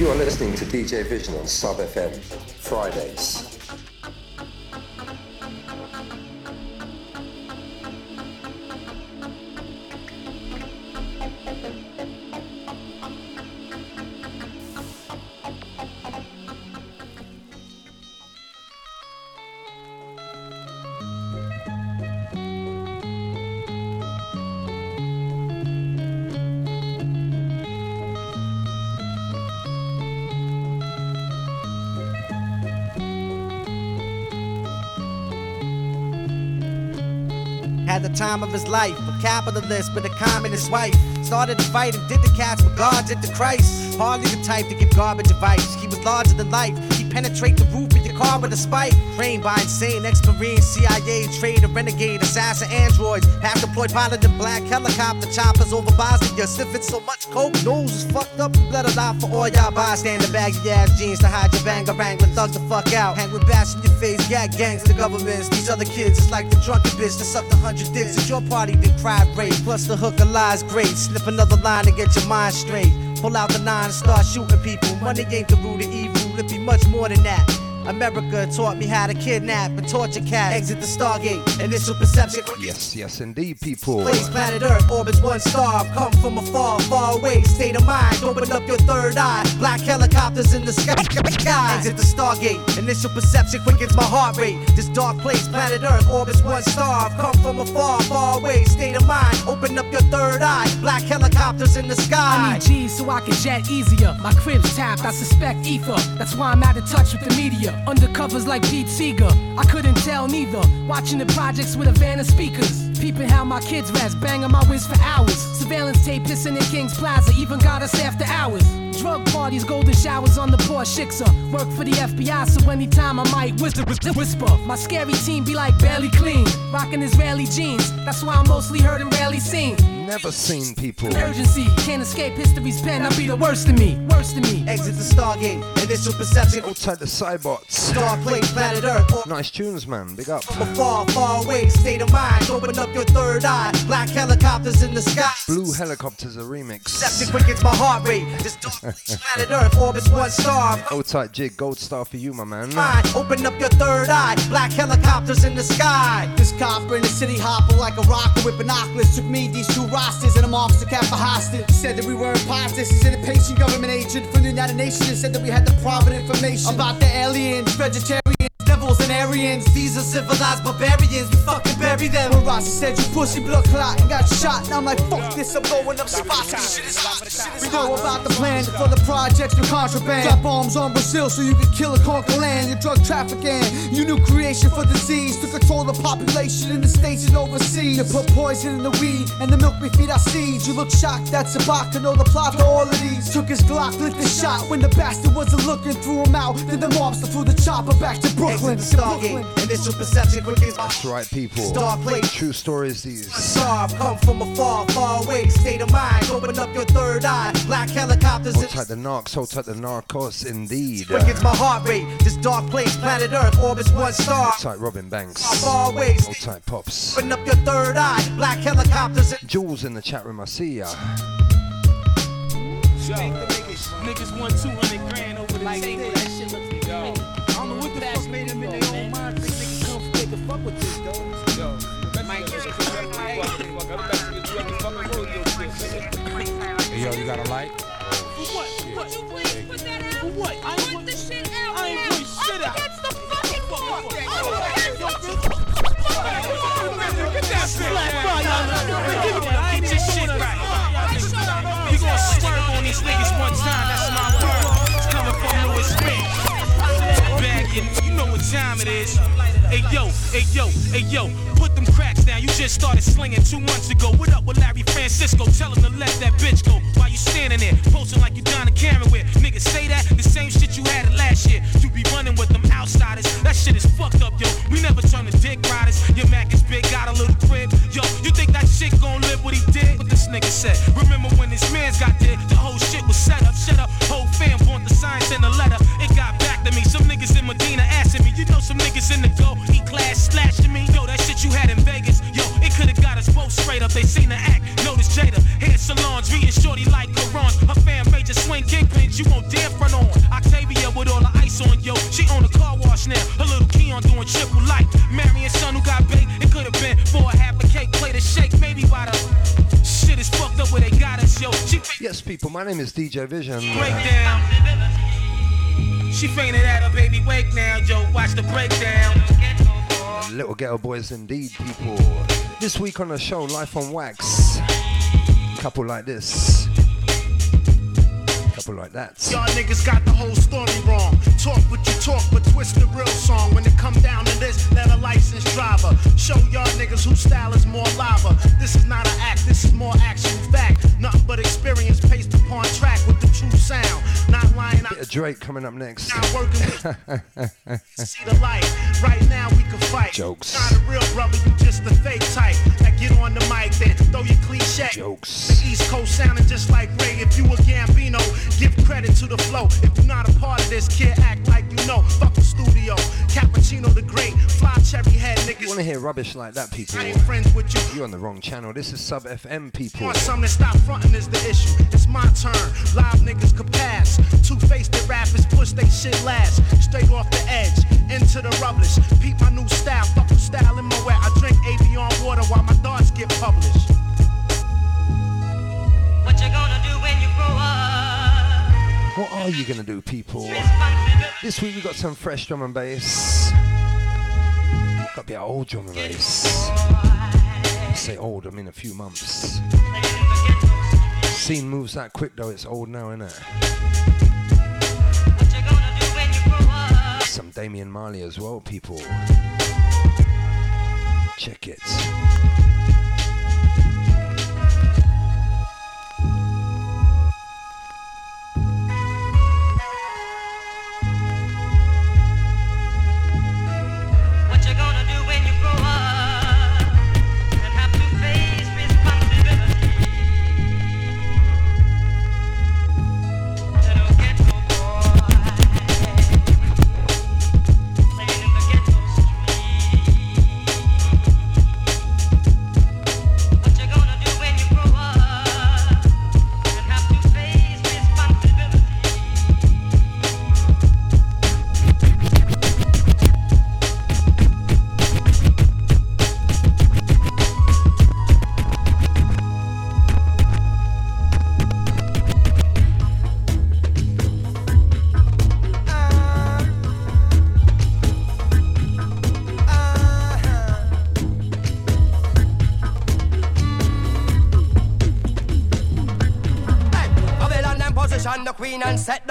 You are listening to DJ Vision on Sub FM, Fridays. Time of his life, a capitalist with a communist wife. Started to fight and did the cats with gods the Christ. Hardly the type to give garbage advice. He was larger than life. Penetrate the roof of your car with a spike. Trained by insane ex-marine, CIA, traitor, renegade, assassin, androids. Half-deployed pilot in black helicopter choppers over Bosnia. Sniffing so much coke, nose is fucked up and a lot for all y'all bystander. Baggy ass jeans to hide your banger bang with thug the fuck out. Hang with bash in your face, gag gangs, the governments. These other kids, it's like the drunken bitch that sucked a hundred dicks at your party, then cried rape. Plus the hook of lies great. Slip another line to get your mind straight. Pull out the nine and start shooting people. Money ain't the root of evil, it be much more than that. America taught me how to kidnap and torture cats. Exit the Stargate, initial perception. Yes, yes, indeed, people. Place planet Earth, orbits one star. Come from afar, far away. State of mind, open up your third eye. Black helicopters in the sky. Exit the Stargate, initial perception quickens my heart rate. This dark place, planet Earth, orbits one star. Come from afar, far away. State of mind, open up your third eye. Black helicopters in the sky. I sky. need G's so I can jet easier. My crib's tapped, I suspect ether. That's why I'm out of touch with the media. Undercovers like Pete Seeger. I couldn't tell neither. Watching the projects with a van of speakers. Peeping how my kids rest, banging my whiz for hours. Surveillance tape pissing in King's Plaza, even got us after hours. Drug parties, golden showers on the poor Shixer. Work for the FBI, so anytime I might whisper, whisper. My scary team be like barely clean. Rocking Israeli jeans, that's why I'm mostly heard and rarely seen. Never seen people. An urgency, can't escape history's pen. I'll be the worst of me, worst of me. Exit the Stargate, initial perception. Outside the Cybots. Star place, planet Earth. Or Nice tunes, man. Big up. from afar, far far away. State of mind, open up your third eye. Black helicopters in the sky. Blue Helicopters, a remix. Perception quickens my heart rate. This dark planet Earth orbits one star. Old tight jig, gold star for you, my man. Mind, open up your third eye. Black helicopters in the sky. This copper in the city hopper like a rocker with binoculars. Took me these two rosters and I'm officer kept for hostage. Said that we were imposters. He's an impatient government agent from the United Nations and said that we had the private information about the aliens, vegetarians, devils, and Aryans. These are civilized barbarians. We fucking bury them. When Rossi said you pussy blood clot and got shot, and I'm like, fuck this, I'm blowing up spots. This shit is hot. This shit is We know about the plan for the projects with contraband. Drop bombs on Brazil so you can kill and conquer land. Your drug trafficking, you new creation for disease to control the population in the states and overseas. You put poison in the weed and the milk we feed our seeds. You look shocked That's that Sabak know the plot to all of these. Took his Glock, lit the shot when the bastard wasn't looking, threw him out. Then the mobster threw the chopper back to Brooklyn. Exit the To Brooklyn. Stargate. Initial perception quickens my That's right, people. Star place. True stories, these. Star, come from afar, far away. State of mind, open up your third eye. Black helicopters in Hold tight the narcs, hold tight the narcos, indeed. quickens my heart rate. This dark place, planet Earth orbits one star. Hold tight Robin Banks. Far away, Hold tight Pops. open up your third eye. Black helicopters in Jules in the chat room, I see ya. Niggas won 200 grand over the table. Hey, yo, you got a light? For what? For what? You please put that out. For what? I ain't Put the shit out. I ain't man. put shit Up out. against the fucking wall. Up against the Get that shit I ain't this shit right. We gon' swerve on these niggas one time, that's my word. It's coming from Louis. Bag know what time it is. Hey yo, hey yo, hey yo, put them cracks down. You just started slinging two months ago. What up with Larry Francisco? Tell him to let that bitch go. While you standing there, posting like you Donna Karan with. Niggas say that, the same shit you had last year. You be running with them outsiders. That shit is fucked up, yo. We never turn to dick riders. Your Mac is big, got a little crib. Yo, you think that shit gon' live what he did? What this nigga said. Remember when his mans got there? The whole shit was set up. Shut up, whole fam want the science and the letter. It got back to me. Some niggas in Medina me. You know some niggas in the go, class slashing me. Yo, that shit you had in Vegas, yo, it could've got us both straight up. They seen the act, notice Jada, hair salons, reading shorty like Her fan swing kingpins, you won't dare front on. Octavia with all the ice on, yo, she car wash now. Her little doing triple light. Son who got it could've been for a half a cake, shake, maybe by the shit is fucked up where they got us, yo. She... Yes, people, my name is DJ Vision. Breakdown. She fainted at her baby wake now, Joe. Watch the breakdown. Little ghetto boys indeed, people. This week on the show, Life on Wax. Couple like this. Couple like that. Y'all niggas got the whole story wrong. Talk what you talk, but twist the real song. When it come down to this, let a licensed driver show y'all niggas whose style is more lava. This is not an act, this is more actual fact. Nothing but experience paced upon track with the true sound. Not lying out. Bit of Drake coming up next. Working with see the light. Right now we can fight. Jokes. Not a real brother, you just a fake type. Now get on the mic, then throw your cliche. Jokes. The East Coast sounding just like Ray. If you a Gambino, give credit to the flow. If you're not a part of this, kid, act like you know. Fuck the studio. Cappuccino the Great. Fly cherry head You wanna hear rubbish like that, people? I ain't friends with you. You're on the wrong channel. This is Sub FM, people. Want something to stop fronting is the issue. It's my turn. Live niggas could pass. Two faced rappers push they shit last. Straight off the edge. Into the rubbish. Peep my new style. Fuck the style in my wet. I drink Avion water while my thoughts get published. What are you gonna do, people? This week we got some fresh drum and bass. Got a bit of old drum and bass. I say old, I mean a few months. Scene moves that quick though, it's old now, grow up? Some Damian Marley as well, people. Check it.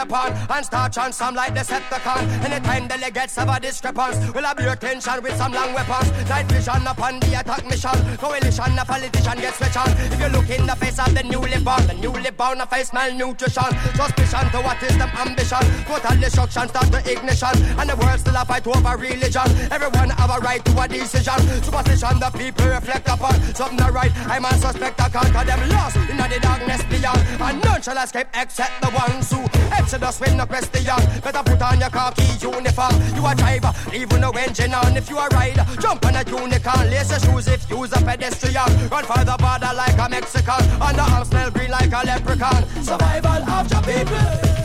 Pawn and start on some like Decepticon. Anytime delegates have a discrepancy, we'll have your tension with some long weapons. Night vision upon the attack mission. Coalition, a politician gets switch on. If you look in the face of the newly born, the newly born, a face malnutrition. Suspicion to what is them ambition. Total destruction, start the ignition. And the world still a fight over religion. Everyone have a right to a decision. Superstition, the people reflect upon. Something not right, I'm a suspect, I conquer them lost in the darkness beyond. And none shall escape except the ones who Exodus with no question. Better put on your khaki uniform. You a driver, leave no engine on. If you a rider, jump on a unicorn. Lace your shoes if you's a pedestrian. Run for the border like a Mexican. On the arm smell green like a leprechaun. Survival of your people.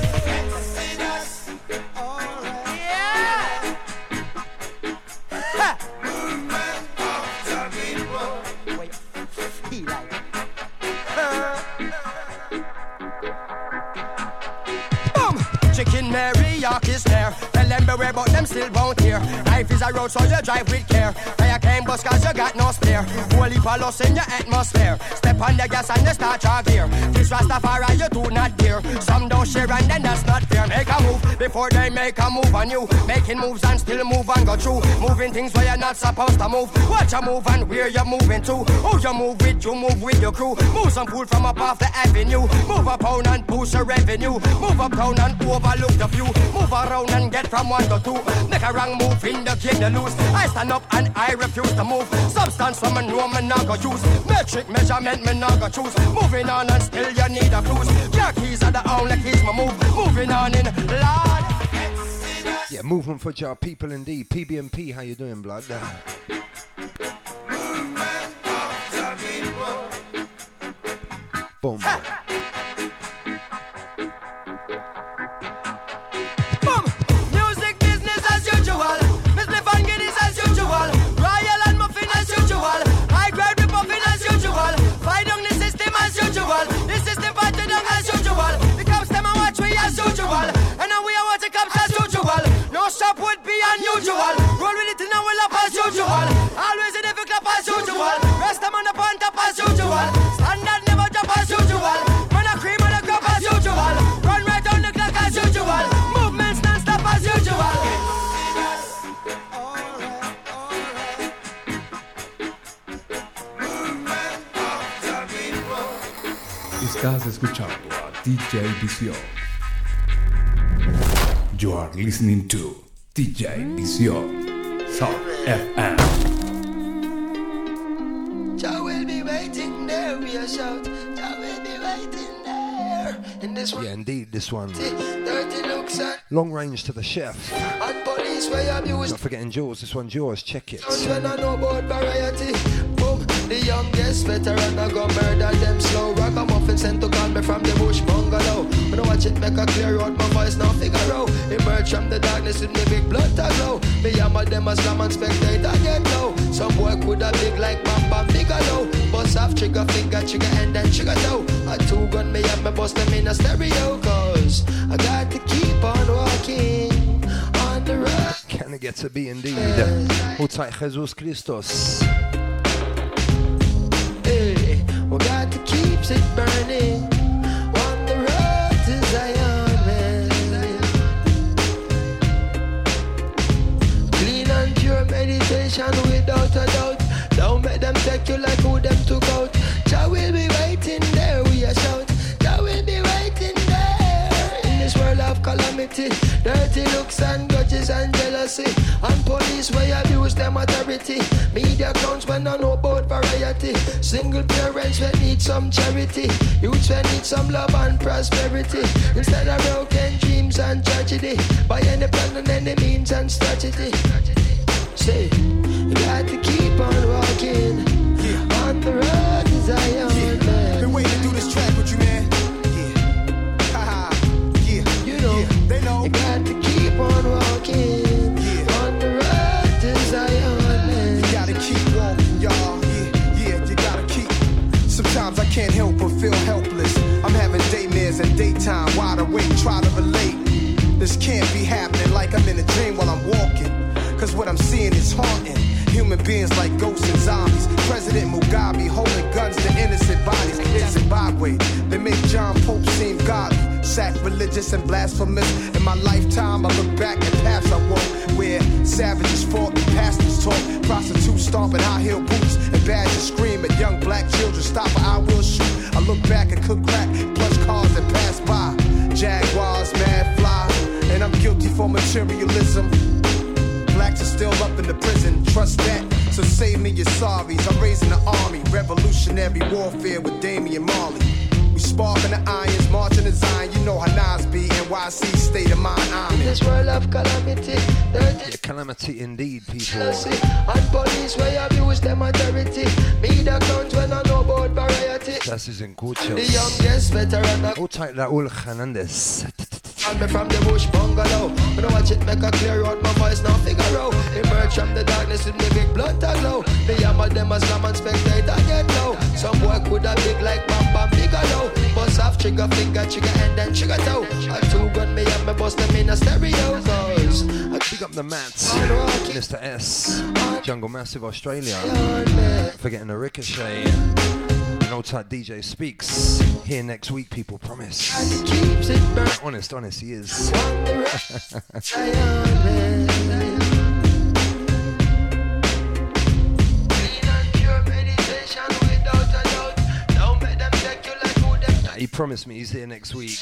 Life is a road, so you drive with care. Fire came bus cause you got no spare. Of loss in your atmosphere. Step on the gas and you start your gear. This Rastafari you do not dare. Some don't share and then that's not fair. Make a move before they make a move on you. Making moves and still move and go through. Moving things where you're not supposed to move. Watch you move and where you're moving to. Who you move with, you move with your crew. Move some food from up off the avenue. Move uptown and push your revenue. Move uptown and overlook the view. Move around and get from one to two. Make a wrong move in the game you lose. I stand up and I refuse to move. Substance from a no me not go use. Metric measurement me not go choose. Moving on and still you need a cruise. Your keys are the only keys me move. Moving on in Lord. Yeah, movement for our people indeed. PBMP, how you doing, blood? Boom. Escuchando a DJ Visión. You are listening to DJ Visión. Sub FM. Jah will be waiting there, we a shout. Jah will be waiting there. In this one, Yeah, indeed, this one. dirty looks and, Long range to the chef. and police where you abuse. Not forgetting Jules, this one's yours, check it. Sounds when I know about variety. The youngest veteran I go murder them slow. Ragamuffin sent to call me from the bush bungalow. When I watch it make a clear out my voice now figure out. Emerge from the darkness with me big blood tag low. Me hammer them a slam and spectator get low. Some boy could have big like Bam Bam Bigelow. Bust off trigger finger, trigger and then trigger toe. A two gun me have me bust them in a stereo. Cause I got to keep on walking on the road. Can it get to be indeed? Tight, Jesus Christos. Dirty looks and grudges and jealousy. Police where abuse them authority. Media clowns when I know about variety. Single parents when need some charity. Youths when need some love and prosperity. Instead of broken dreams and tragedy. By any plan and any means and strategy. Say, you got to keep on walking. On the road to Zion, man. Been waiting to do this track with you, man. Yeah. Haha. yeah. You know, Yeah. They know. You got to keep on walking feel helpless. I'm having daymares and daytime wide awake, try to relate. This can't be happening like I'm in a dream while I'm walking. Cause what I'm seeing is haunting. Human beings like ghosts and zombies. President Mugabe holding guns to innocent bodies in Zimbabwe. They make John Pope seem godly, sacrilegious and blasphemous. In my lifetime, I look back at paths I walked where savages fought, and pastors taught, prostitutes stomping high heel boots, and badgers scream at young black children. Stop or I will shoot. I look back and cook crack, plush cars that pass by. Jaguars, mad fly, and I'm guilty for materialism. Blacks are still up in the prison, trust that. So save me your sorries. I'm raising the army, revolutionary warfare with Damian Marley. We sparking the irons, marching the Zion. You know how Nas be, NYC state of mind. I'm In in. this world of calamity, dirty Yeah, calamity indeed, people. jealousy, and police where abuse them authority. Media clowns Das ist The youngest veteran I Hold tight, Raul Hernandez. call me from the bush bungalow. When I watch it make a clear out my voice now figure out. Emerge from the darkness with me big blood tag low. The hammer them a slam and spectator get low. Some boy could have big like Bam Bam Bigelow. Bust off trigger finger, trigger and then trigger toe. A two gun me and me bust them in a stereo. Cause I pick up the mats. keep on walking Mr. S. Jungle Massive Australia. Forgetting the ricochet. Old tight DJ speaks. Here next week, people promise. Honest, honest, he is. He promised me he's here next week.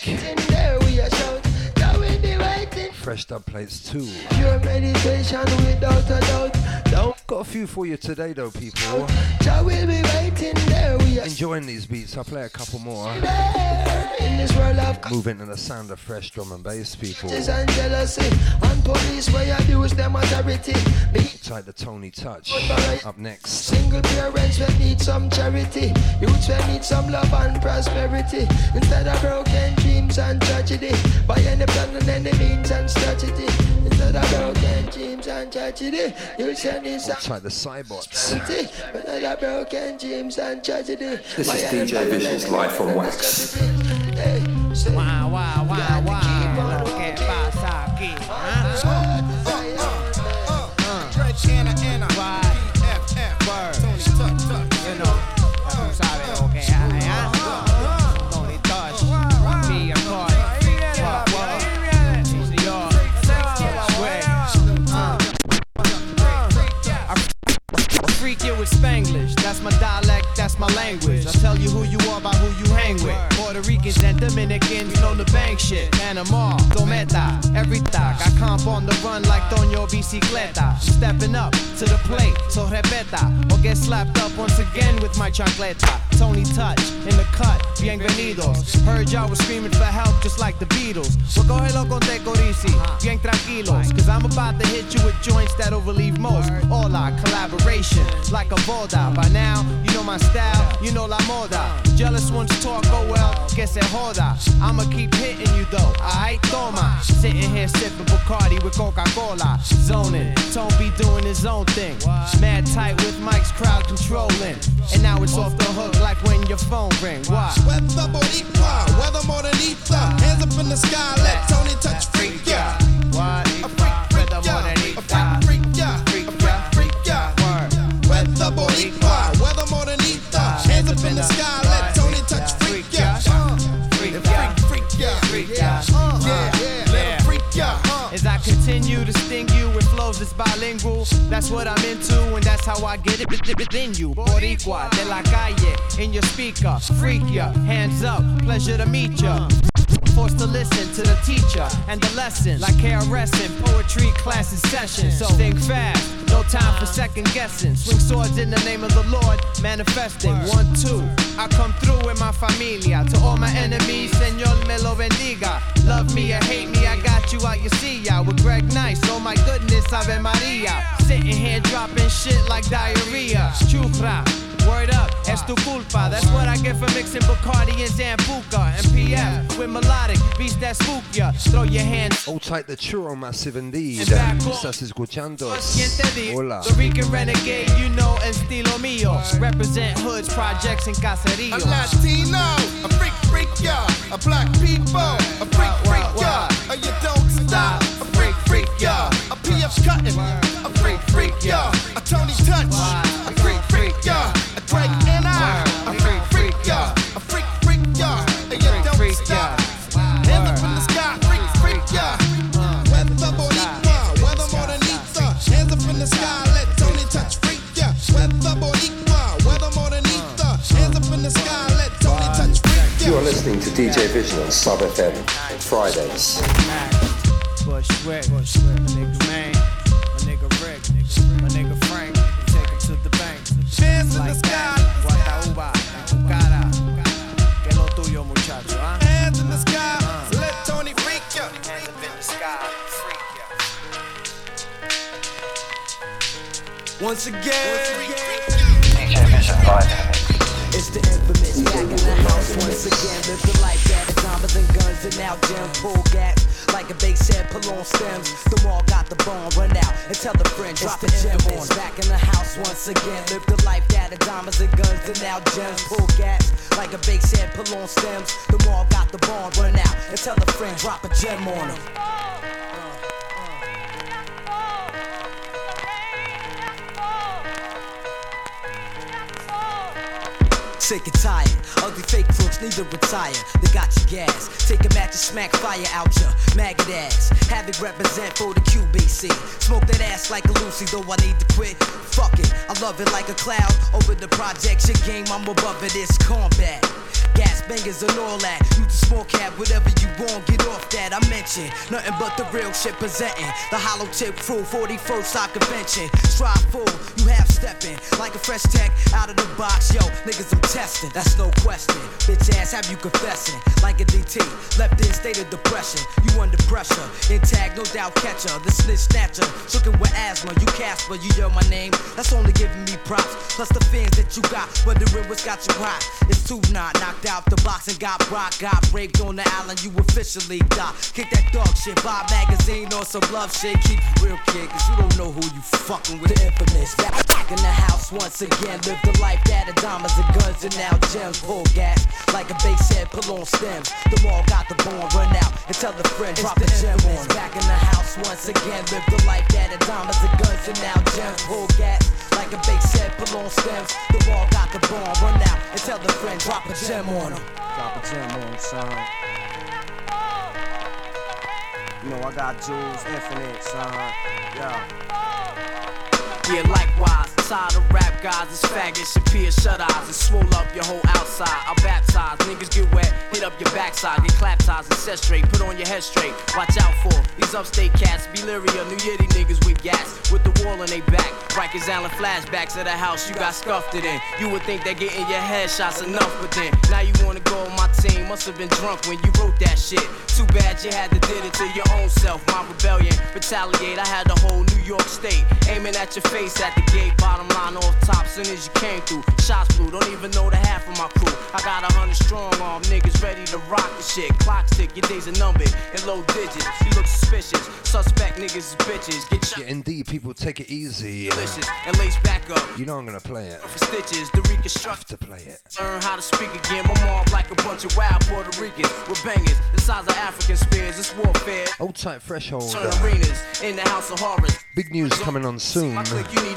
Fresh dub plates too. Pure meditation without a doubt. Don't Got a few for you today, though, people. Jah will be waiting there we a Enjoying these beats. I'll play a couple more. in this world of Move into the sound of fresh drum and bass, people. And jealousy and police where abuse them authority. Me Tight the Tony Touch. Up next. Single parents will need some charity. Youths will need some love and prosperity. Instead of broken dreams and tragedy. By any plan and any means and strategy. Instead of broken dreams and tragedy. Youths will need some Tight the Cybots. charity. Instead of broken dreams and tragedy. This By is any DJ plan and Visions any live from means and Wax. strategy. Hey, say, Wow, wow, wow, wow. With Spanglish. That's my dialect, that's my language. I tell you who you are by who you hang with. Puerto Ricans and Dominicans know the bank shit. Panama, Dometa, everything. I comp on the run like Toño Bicicleta. Stepping up to the plate, so repeta. Or get slapped up once again with my chancleta. Tony Touch in the cut, bienvenidos. Heard y'all was screaming for help just like the Beatles. Well, go ahead, con Tecorisi, bien tranquilos. Cause I'm about to hit you with joints that'll relieve most. All our collaboration, like a boda. By now, you know my style, you know la moda. Jealous ones talk, oh well, que se joda. I'ma keep hitting you though, alright, toma. Sitting here sipping Bacardi with Coca Cola. Zoning, Tone be doing his own thing. Mad tight with Mike's crowd controlling. And now it's off the hook like when your phone ring. Why? Weather Boricua, weather morenita. Hands up in the sky, let Tony touch freak ya. What? A that's what I'm into, and that's how I get it within you. Boricua, de la calle, in your speaker, freak ya, hands up, pleasure to meet ya. Forced to listen to the teacher and the lesson, like KRS in poetry classes session. So think fast, no time for second guessing. Swing swords in the name of the Lord, manifesting. One, two, I come through with my familia. To all my enemies, Señor me lo bendiga. Love me or hate me, I got you out your see ya. With Greg Nice, oh my goodness, Ave Maria. Sitting here dropping shit like diarrhea. Chupra. Word up, es tu culpa. That's what I get for mixing Bacardi and Sambuca and PF with melodic beats that spook ya. Throw your hands. Oh, All take the churro massive indeed. And back off. Estás escuchando. ¿Quién te? Hola. The Rican renegade, you know, and estilo mío. Represent hoods, projects, and A caseríos. Latino, a freak, freak ya. A black people, a freak, freak ya. A you don't stop, a freak, freak ya. A PF cutting, a freak, freak ya. A Tony touch, a freak, freak ya. A Drake and I, a freak, freak ya. A freak, freak ya. A you don't stop. Hands up in the sky, freak, freak ya. Weather Boricua, weather morenita. Hands up in the sky, let Tony touch freak ya. Weather Boricua, weather morenita. Hands up in the sky, let Tony touch freak ya. You are listening to DJ Vision on Sub FM, Fridays. Bushwick, Bushwick, my nigga man, my nigga Rick, my nigga Frank, take him to the bank. Hands in the Once again, DJ Vision the mix. It's the infamous back in the house once again. Live the life that is diamonds and guns and now gem pull gaps. Like a big said, pull on stems. The mall got the bomb, run out and tell the friend, drop the gem on. Back in the house once again. Live the life that is diamonds and guns and now gems pull gaps. Like a big said, pull on stems. The mall got the bomb, run out and tell the friend, drop a gem on them. Sick and tired, ugly fake crooks need to retire. They got your gas. Take a match and smack fire out your maggot ass. Have it represent for the QBC. Smoke that ass like a Lucy, though I need to quit. Fuck it, I love it like a cloud. Over the projection game, I'm above it, it's combat. Gas bangers and all that. You the small cap, whatever you want, get off that. I mentioned nothing but the real shit presenting. The hollow tip crew, 41st side convention. Strive full, you half stepping like a fresh tech out of the box. Yo, niggas, I'm testing, that's no question. Bitch ass, have you confessing like a DT? Left in state of depression, you under pressure. Intact, no doubt catcher, the snitch snatcher. Shookin' with asthma, you Casper, you yell my name. That's only giving me props. Plus the fans that you got, wondering what's got you hot. It's two not knocked out the box and got rock. Got raped on the island, you officially got. Kick that dog shit, buy a magazine or some love shit. Keep real, kid, cause you don't know who you fucking with. The infamous, back, in the house once again. Live the life that of diamonds and guns and now gems. Pull gas like a bass head, pull on stems. The mall got the bomb, run out and tell the friend, drop a gem on. Back in the house once again. Live the life that of diamonds and guns and now gems. Pull gas like a bass head, pull on stems. The mall got the bomb, run out and tell the friend, drop a gem on him. Drop a gem on, son. You know I got jewels, infinite, son. Yeah. Yeah, likewise, tired of rap guys, it's faggots peer shut eyes and swole up your whole outside. I baptize, niggas get wet, hit up your backside, get clap ties and set straight. Put on your head straight. Watch out for these upstate cats. Beliria, New Yiddy niggas with gas. With the wall on they back. Rikers Island flashbacks of the house you got scuffed it in. You would think that getting your headshots enough, but then now you wanna go on my team. Must have been drunk when you wrote that shit. Too bad you had to did it to your own self. My rebellion, retaliate. I had the whole New York State aiming at your face at the gate. Bottom line off top, soon as you came through. Shots flew, don't even know the half of my crew. I got a hundred strong arm niggas ready to rock the shit. Clock tick, your days are numbered in low digits. You look suspicious. Suspect niggas is bitches. Get shot Yeah, indeed, people take it easy. delicious and lace back up. You know I'm gonna play it. For stitches, the reconstruct to play it. Learn how to speak again. My mom like a bunch of wild Puerto Ricans with bangers the size of African spears. It's warfare. Old type threshold. Turn uh. arenas in the house of horrors. Big news coming on soon. You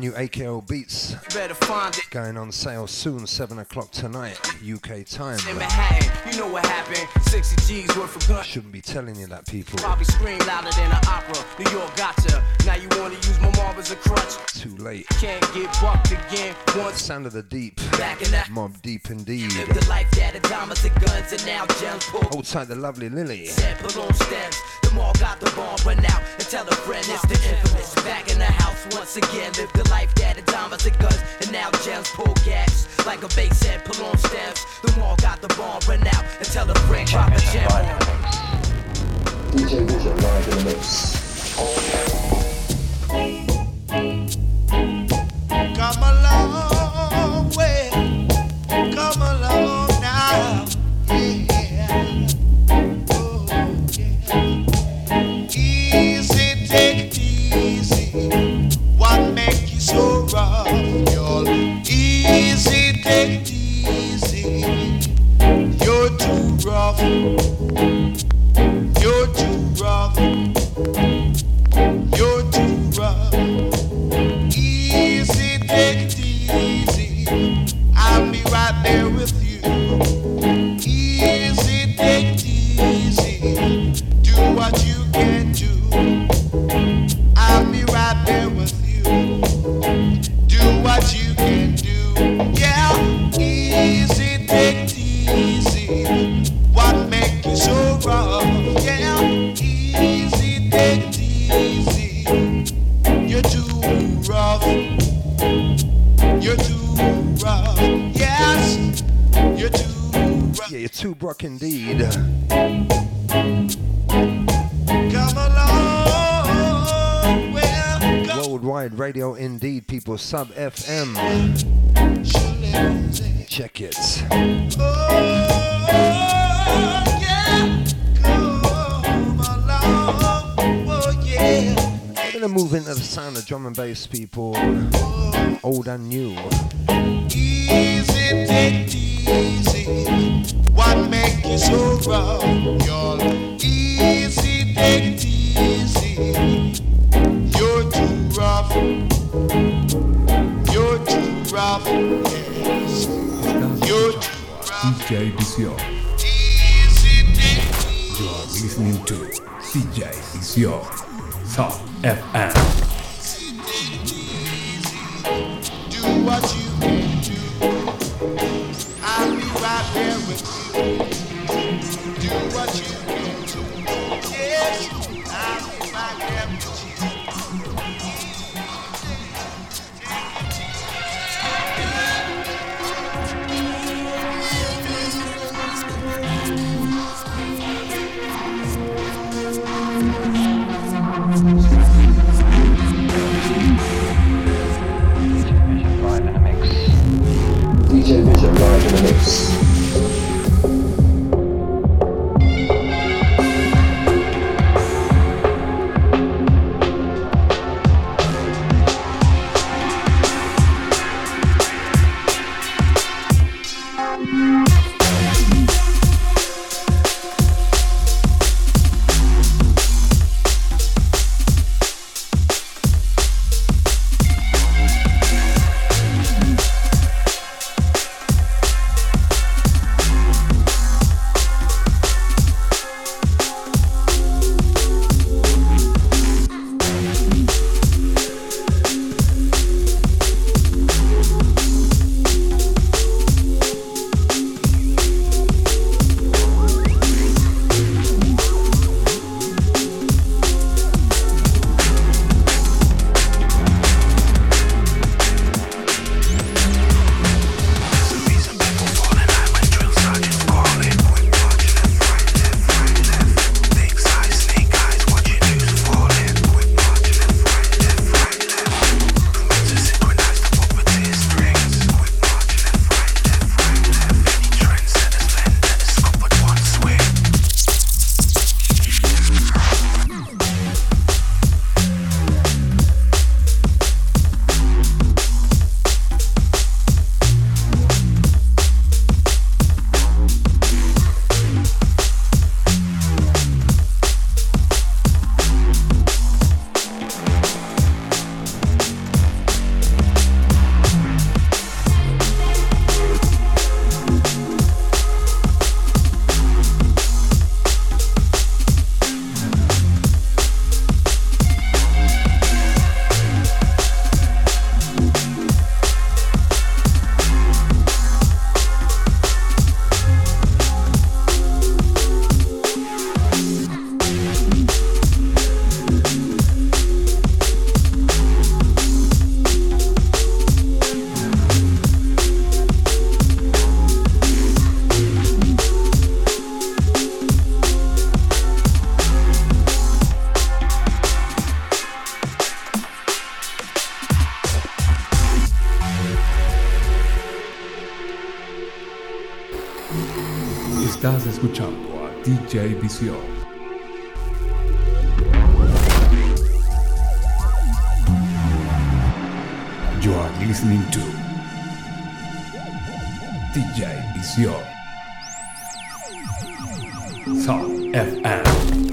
need to run by. Brand new AKO Beats better find it. going on sale soon, 7 o'clock tonight, UK time. You know what happened. 60 G's worth of guns. Shouldn't be telling you that, people. Probably scream louder than an opera. New York gotcha. Now you wanna use my mob as a crutch. Too late. Can't get bucked again. Once Sound of the deep. Back in that- Mobb Deep indeed. live the life that the diamonds and guns and now gems pull. Hold tight, the lovely Lily. Said balloon stems. The mall got the bomb run out. And tell a friend it's the infamous. Back in the house once again. Live the life that the diamonds and guns and now gems pull gaps. Like a bass head, pull on stems. The mall got the bomb run out. And tell a friend drop a gem. DJ Vision live in the mix. You're too rough. You're too too broke indeed. Come along. Well, Worldwide radio indeed, people. Sub FM. Check it. Oh, gonna move into the sound of drum and bass, people. Old and new. So rough, y'all? Easy, take it easy. You're too rough. You're too rough. Yes. You're too rough. DJ Vision. You are listening to DJ Vision. Top Estás escuchando a DJ Visión. You are listening to DJ Visión. Sound FM.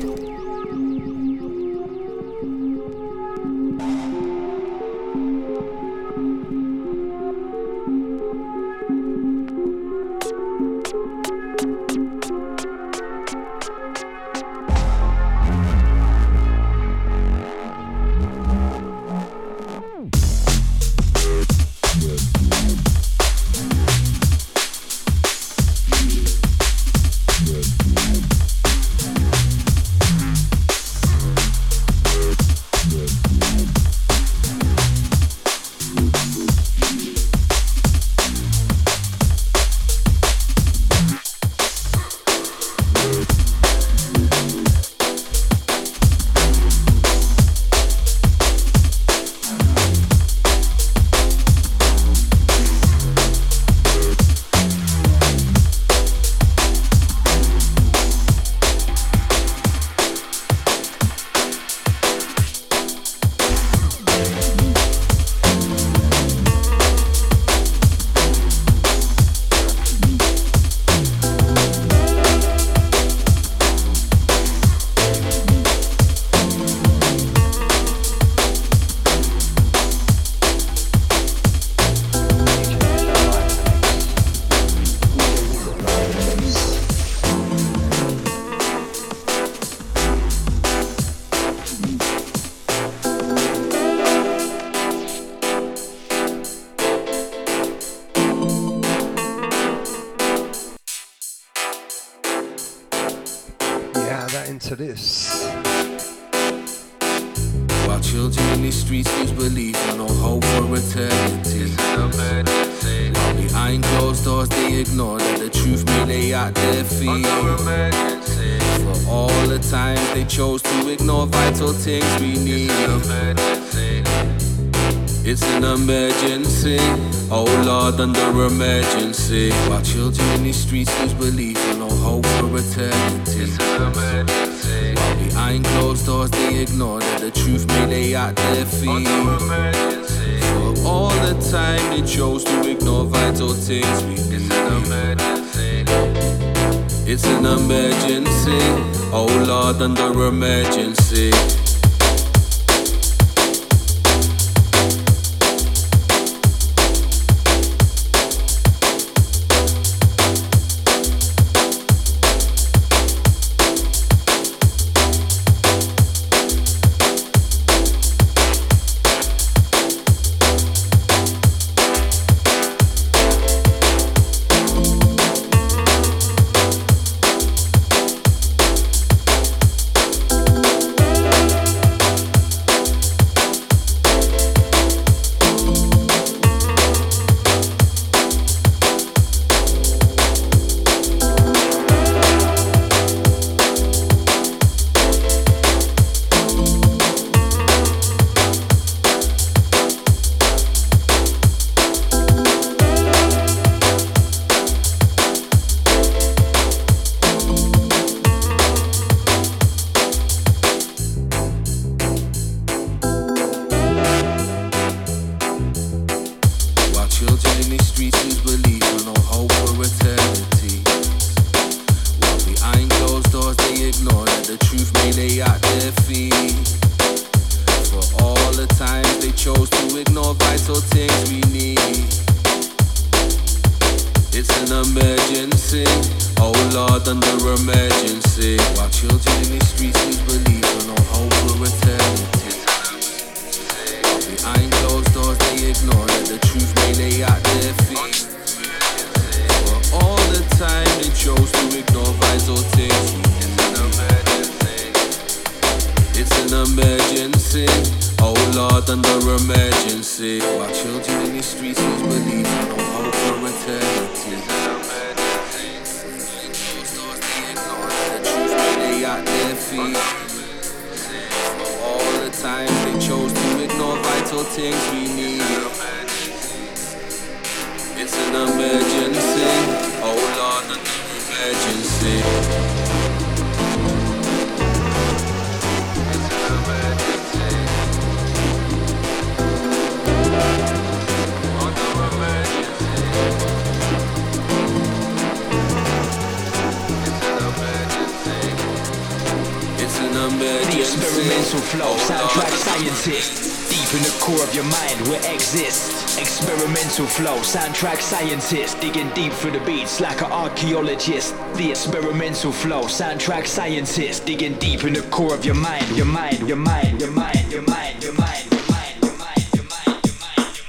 Soundtrack scientist. Digging deep through the beats like an archaeologist. The experimental flow, soundtrack scientist. Digging deep in the core of your mind, your mind, your mind, your mind, your mind, your mind. your mind, your mind, your mind, your mind, your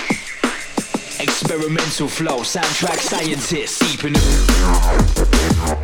mind. Experimental flow, soundtrack scientist. Deep in the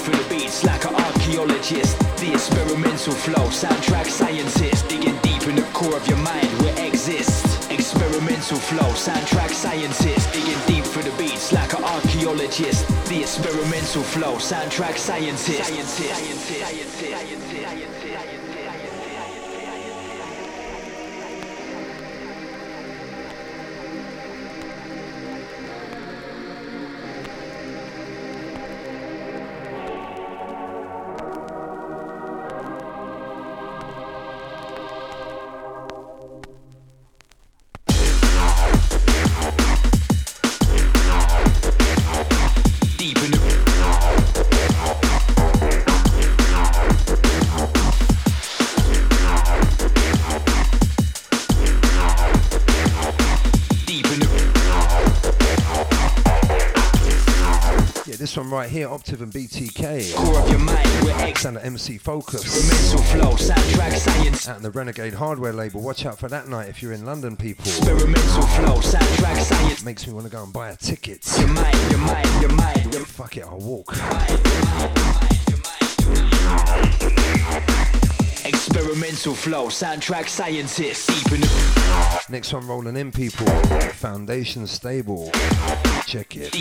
through the beats like an archaeologist. The experimental flow soundtrack scientist. Digging deep in the core of your mind where exists. Experimental flow soundtrack scientist. Digging deep through the beats like an archaeologist. The experimental flow soundtrack scientist, scientist, scientist, scientist. One right here, Optiv and BTK. core of your mind Sound of MC Focus. experimental flow soundtrack science on the Renegade Hardware label. Watch out for that night if you're in London, people. experimental flow soundtrack science Makes me want to go and buy a ticket. your mind your mind your mind your Fuck it, I'll walk. experimental flow soundtrack scientist deep in Next one rolling in, people. Foundation stable. Check it.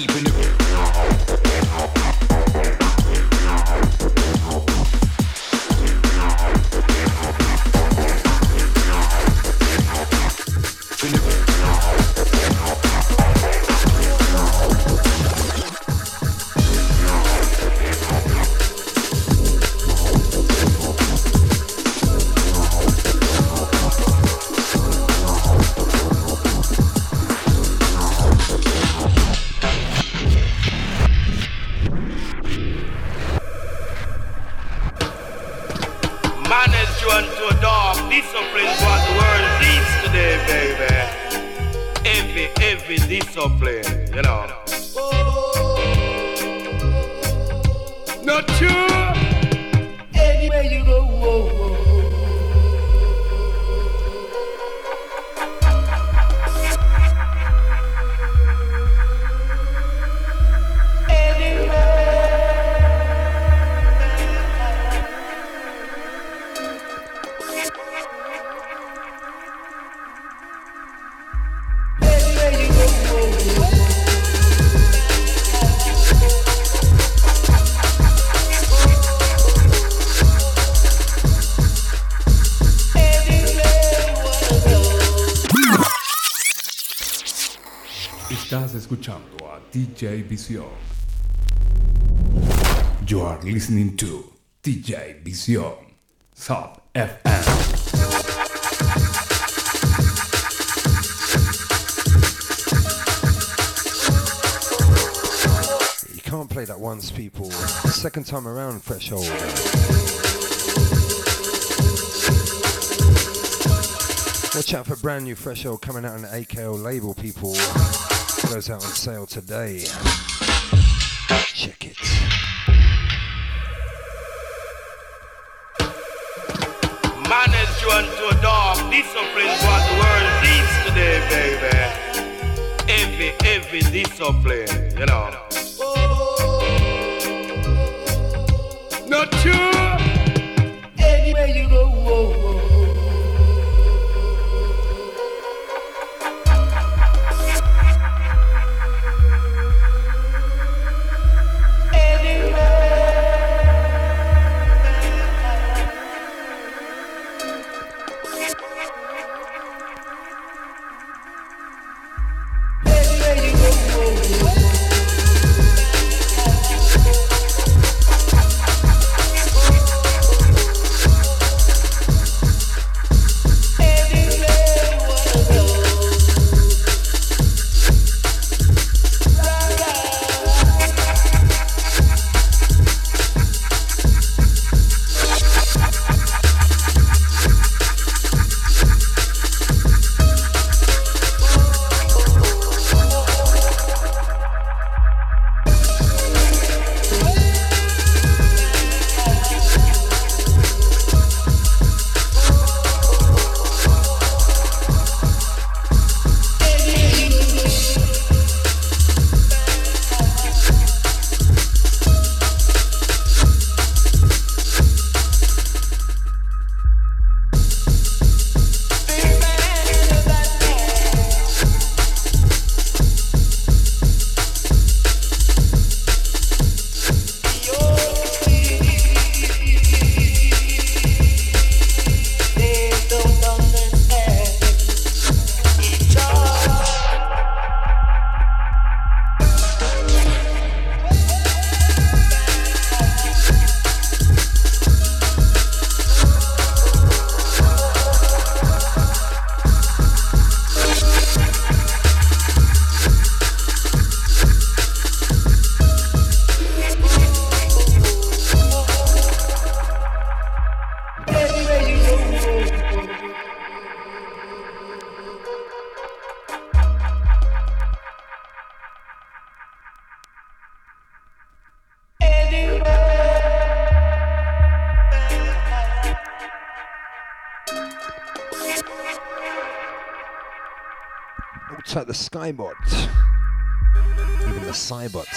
Escuchando a DJ Visión. You are listening to DJ Visión. Sub FM. You can't play that once, people. Second time around, threshold. Watch out for brand new threshold coming out on the AKO label, people. Goes out on sale today. Check it. Manners drawn to a dog. Discipline what the world needs today, baby. Every, every discipline, you know. Not true. Skybot. Even the Cybots.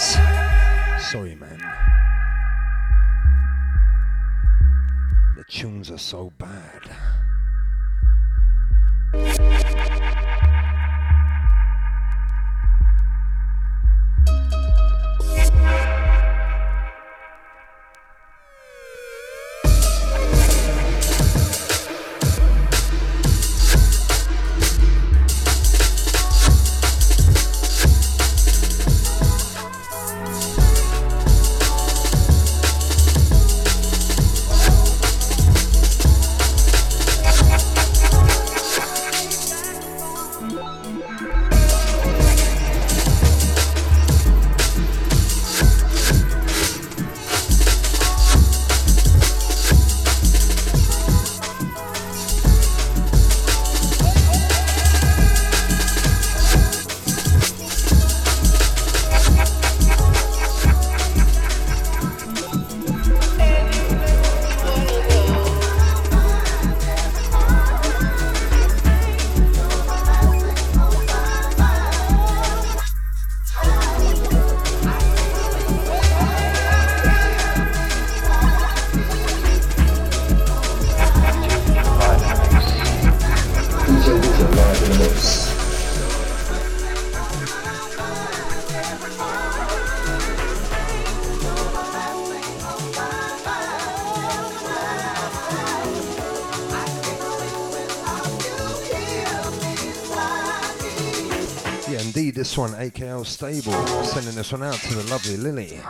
one, AKL Stable, sending this one out to the lovely Lily.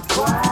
God.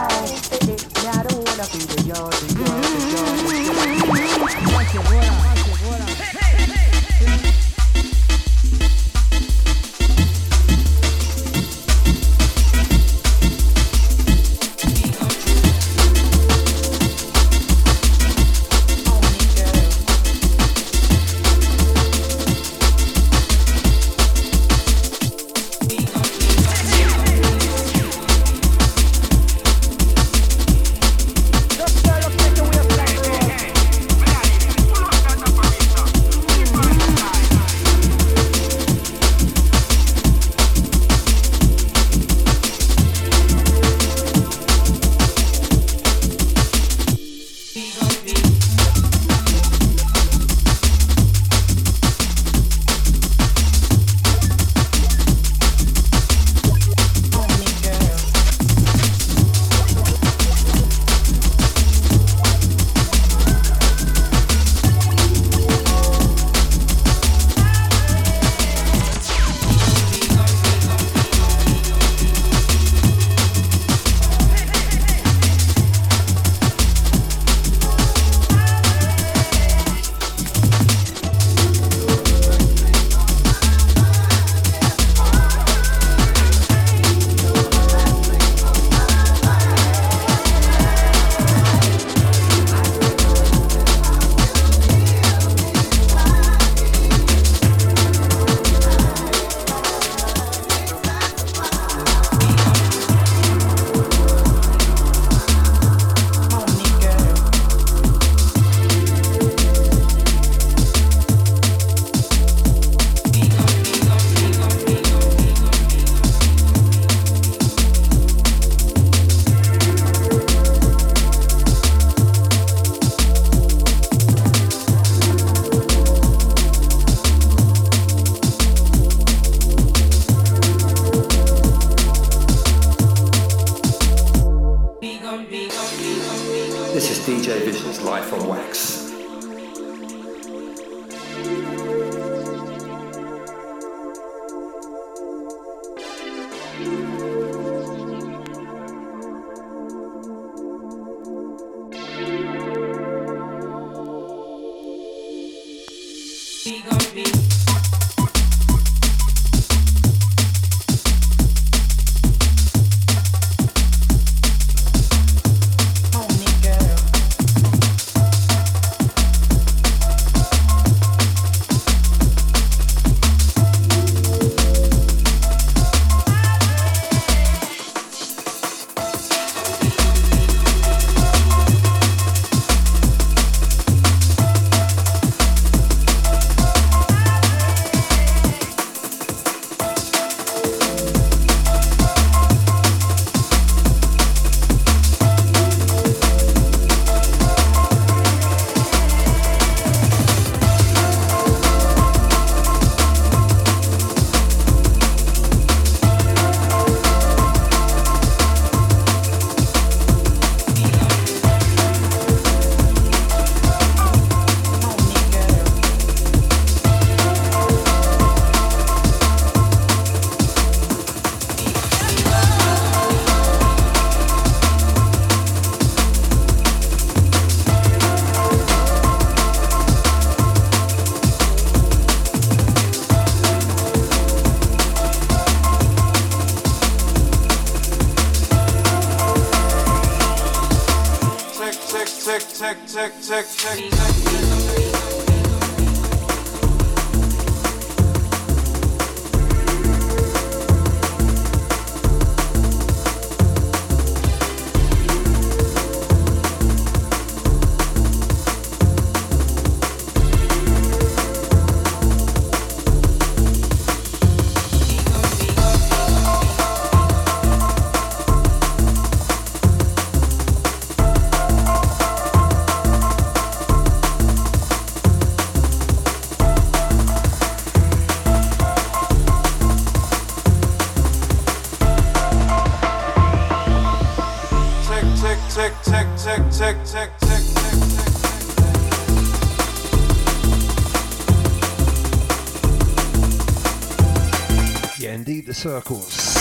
Circles.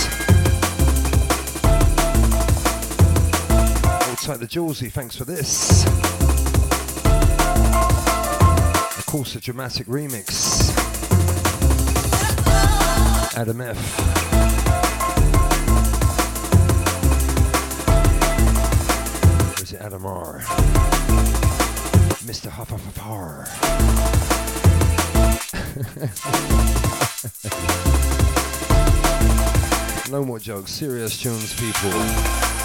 Hold tight the Jawsy, thanks for this. Of course, a dramatic remix. Adam F. Adam R? Mr. Hufflepuff No more jokes, serious tunes, people.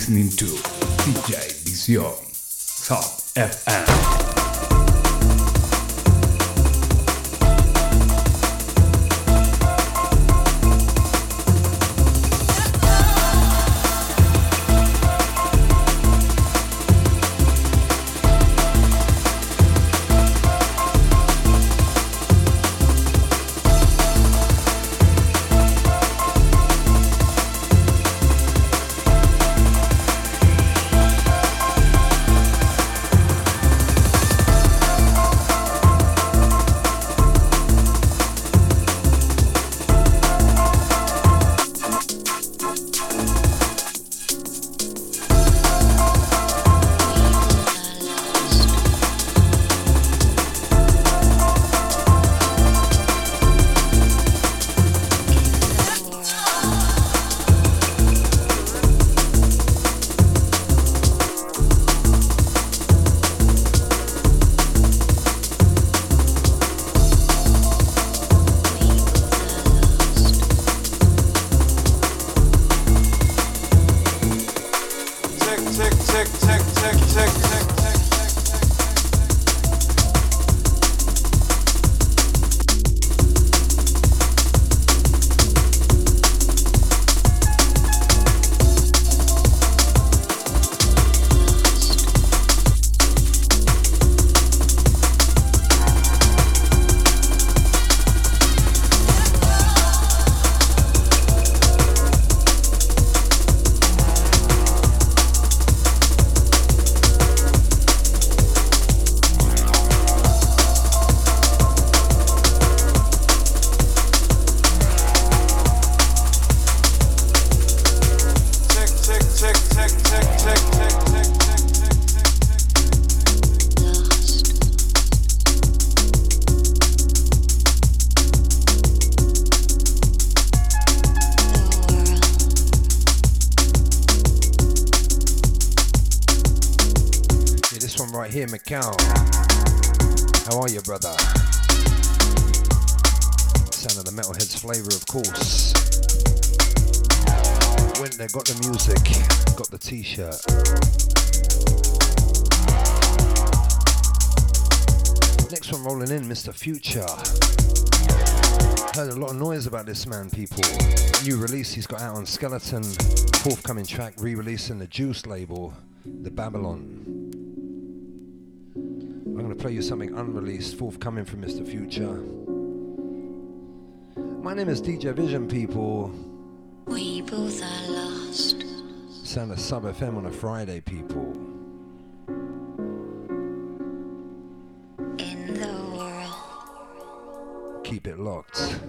Listening to DJ Visión. Top FM. Man, people. New release he's got out on Skeleton. Forthcoming track re-releasing the Juice label, The Babylon. I'm going to play you something unreleased, forthcoming from Mr. Future. My name is DJ Vision, people. We both are lost. Sound of Sub FM on a Friday, people. In the world. Keep it locked.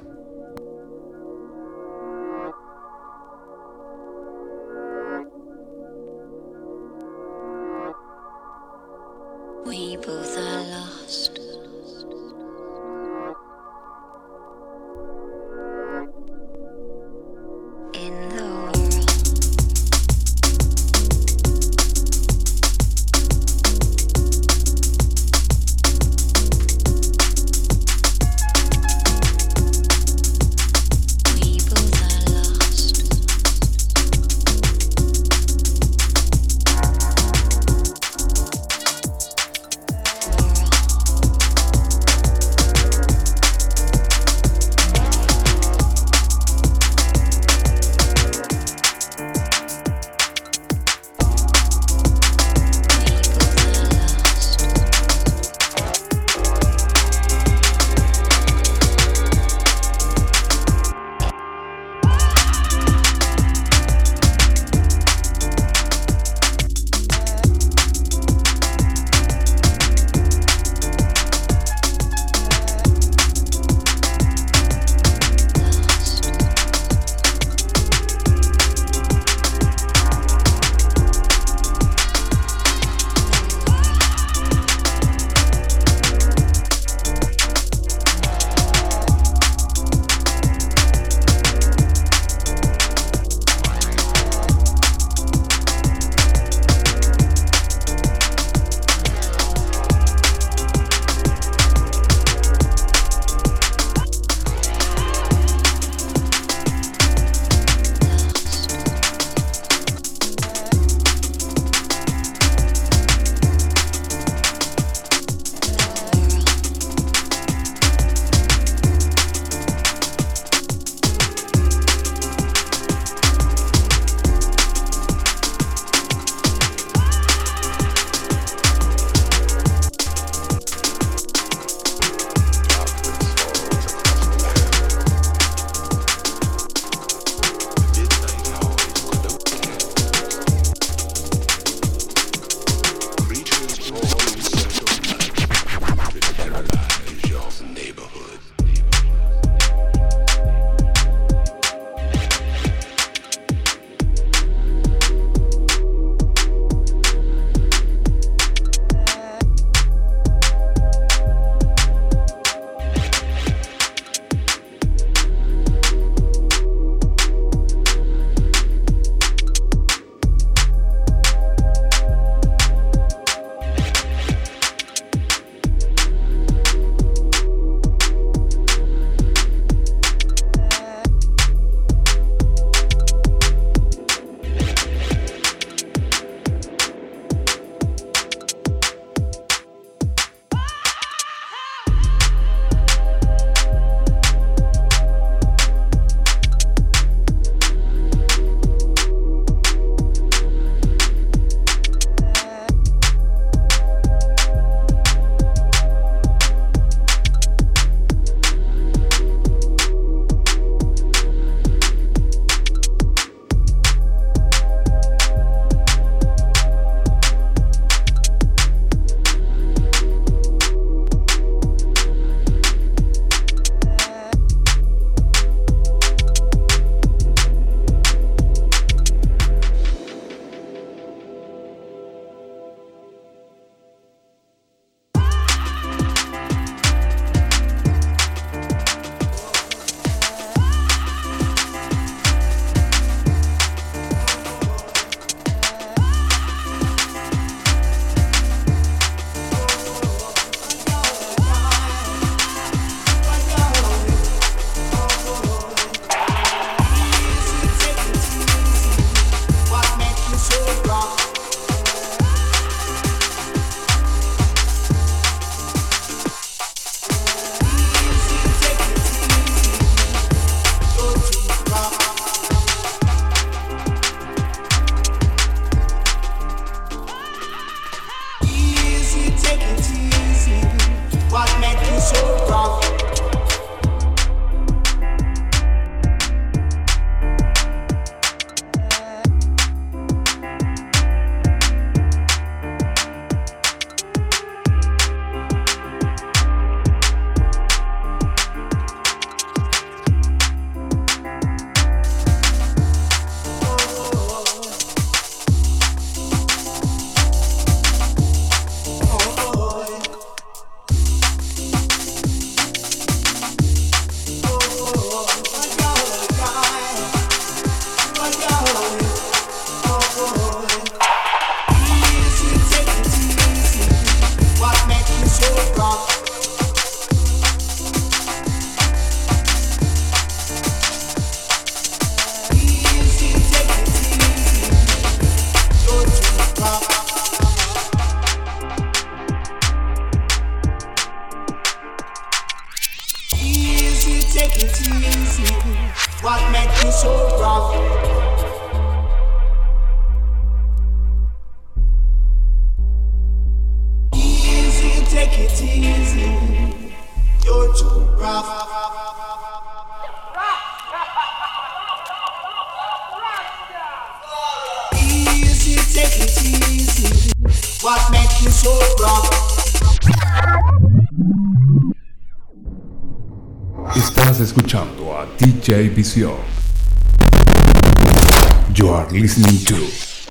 listening to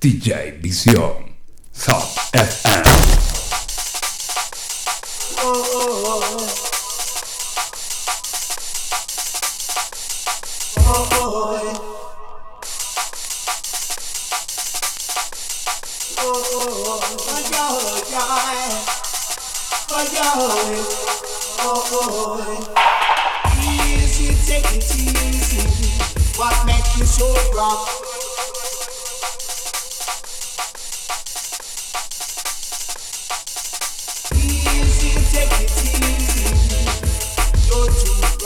DJ Vision.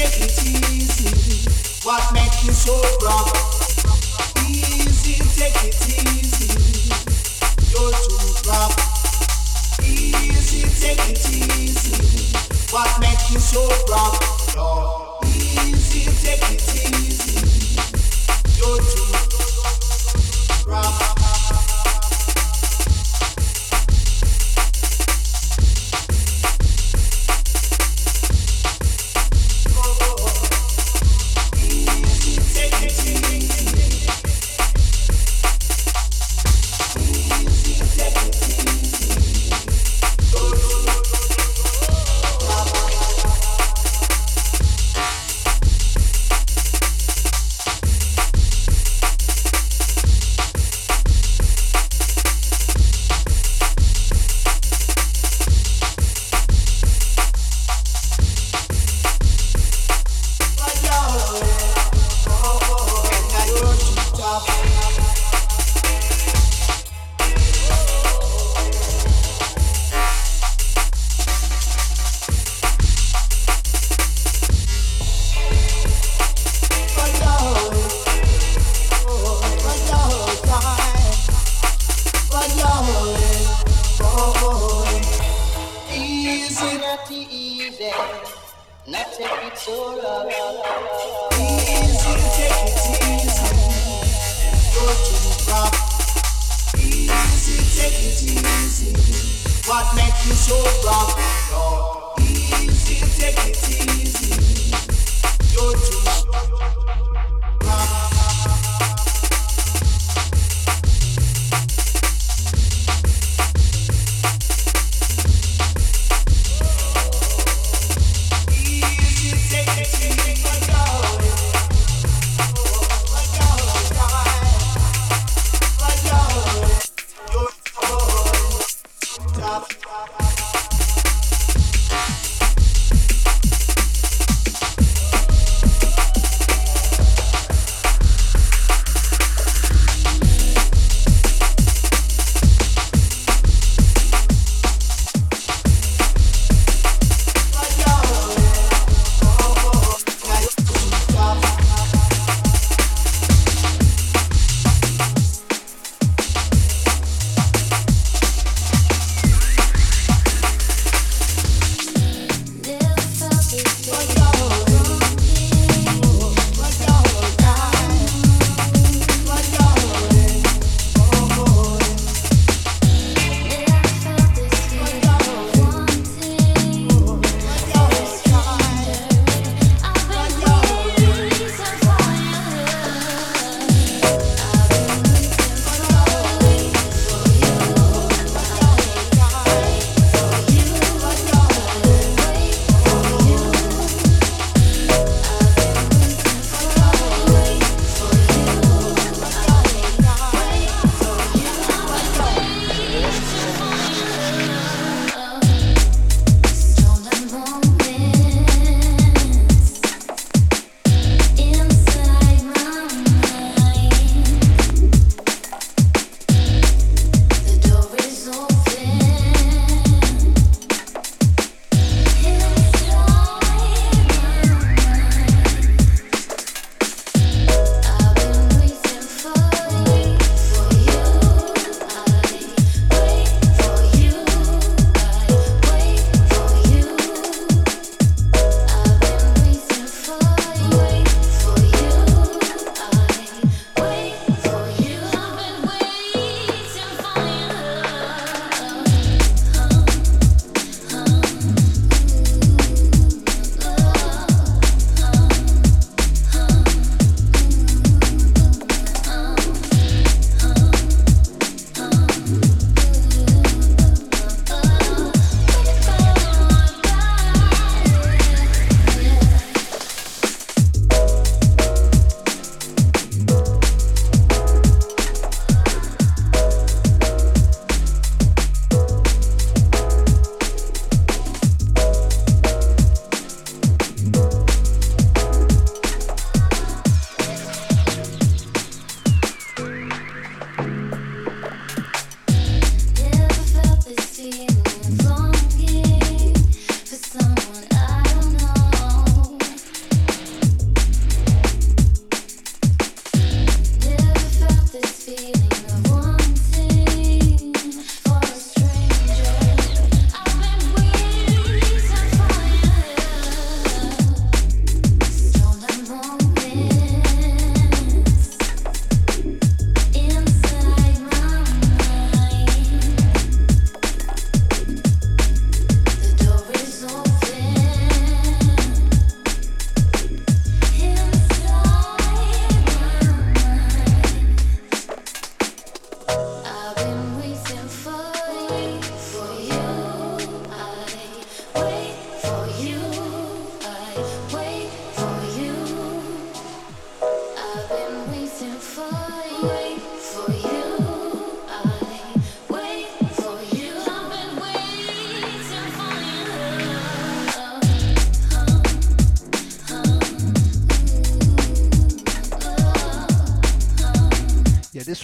take it easy. What makes you so wrong? Easy, take it easy. You too rough. Easy, take it easy. What makes you so rough? Easy, take it easy. You're too rough.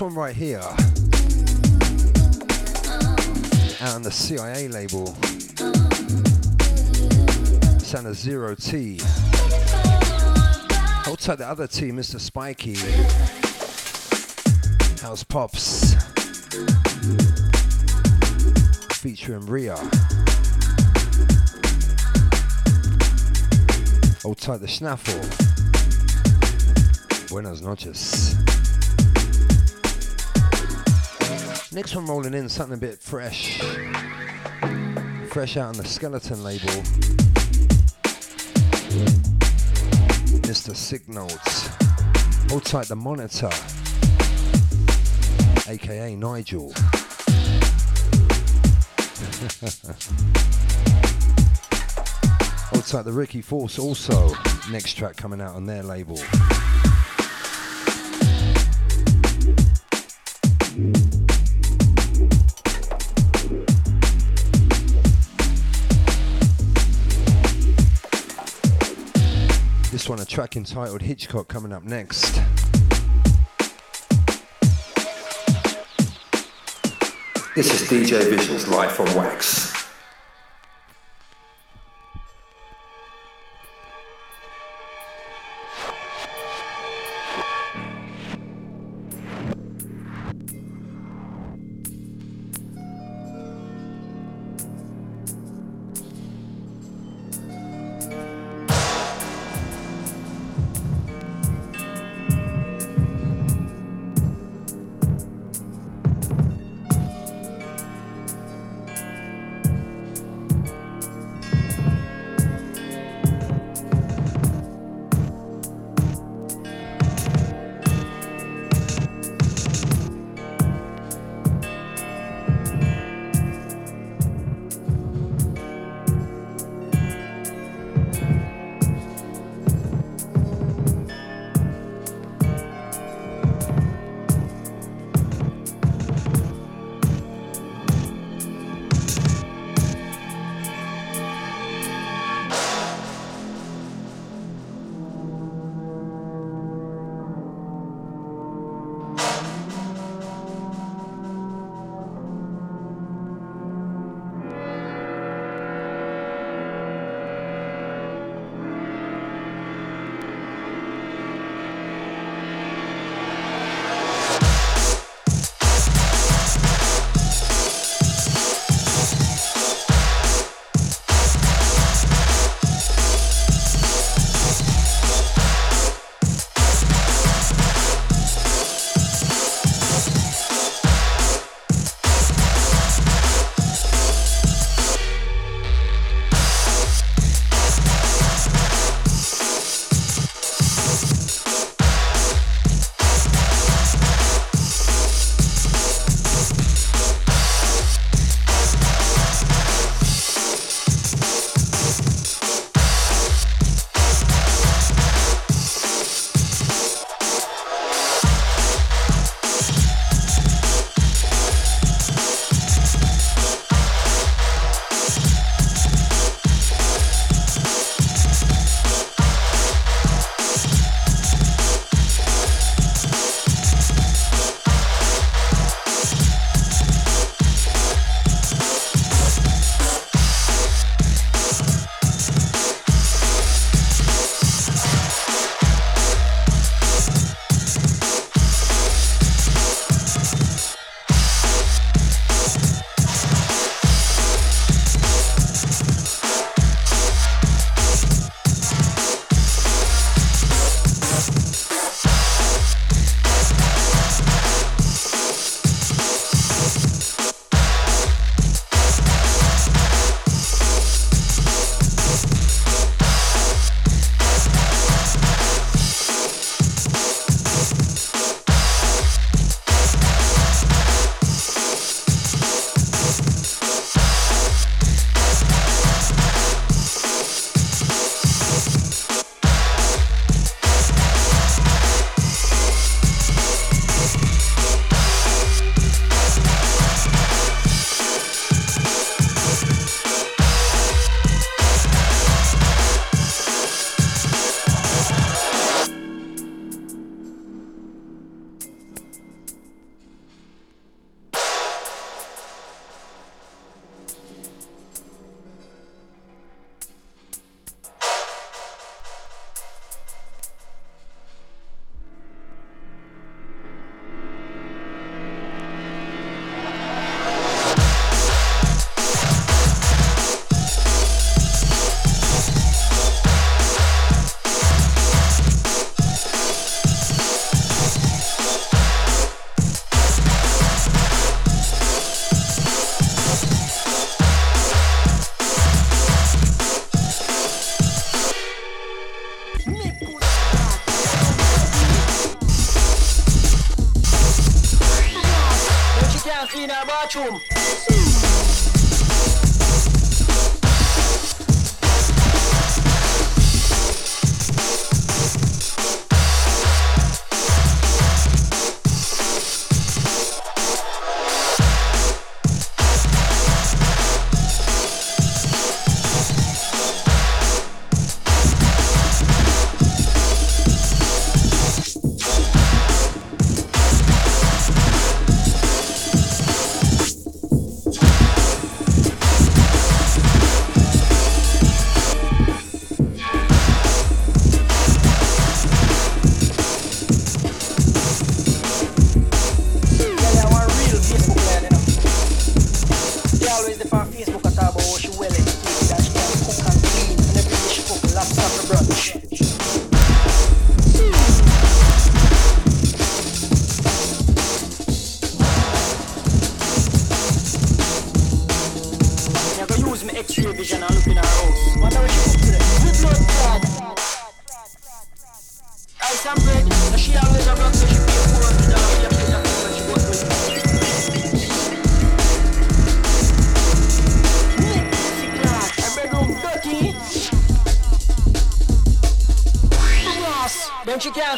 One right here, out on the CIA label, Santa Zero T. Tight the other T, Mr. Spiky. House Pops. Featuring Ria. Hold tight the Schnaffle. Buenas noches. Next one rolling in, something a bit fresh. Fresh out on the Skeleton label. Mr. Signals. Hold tight the Monitor. AKA Nigel. Hold tight the Ricky Force also. Next track coming out on their label. Track entitled Hitchcock, coming up next. This is DJ Visions live from Wax.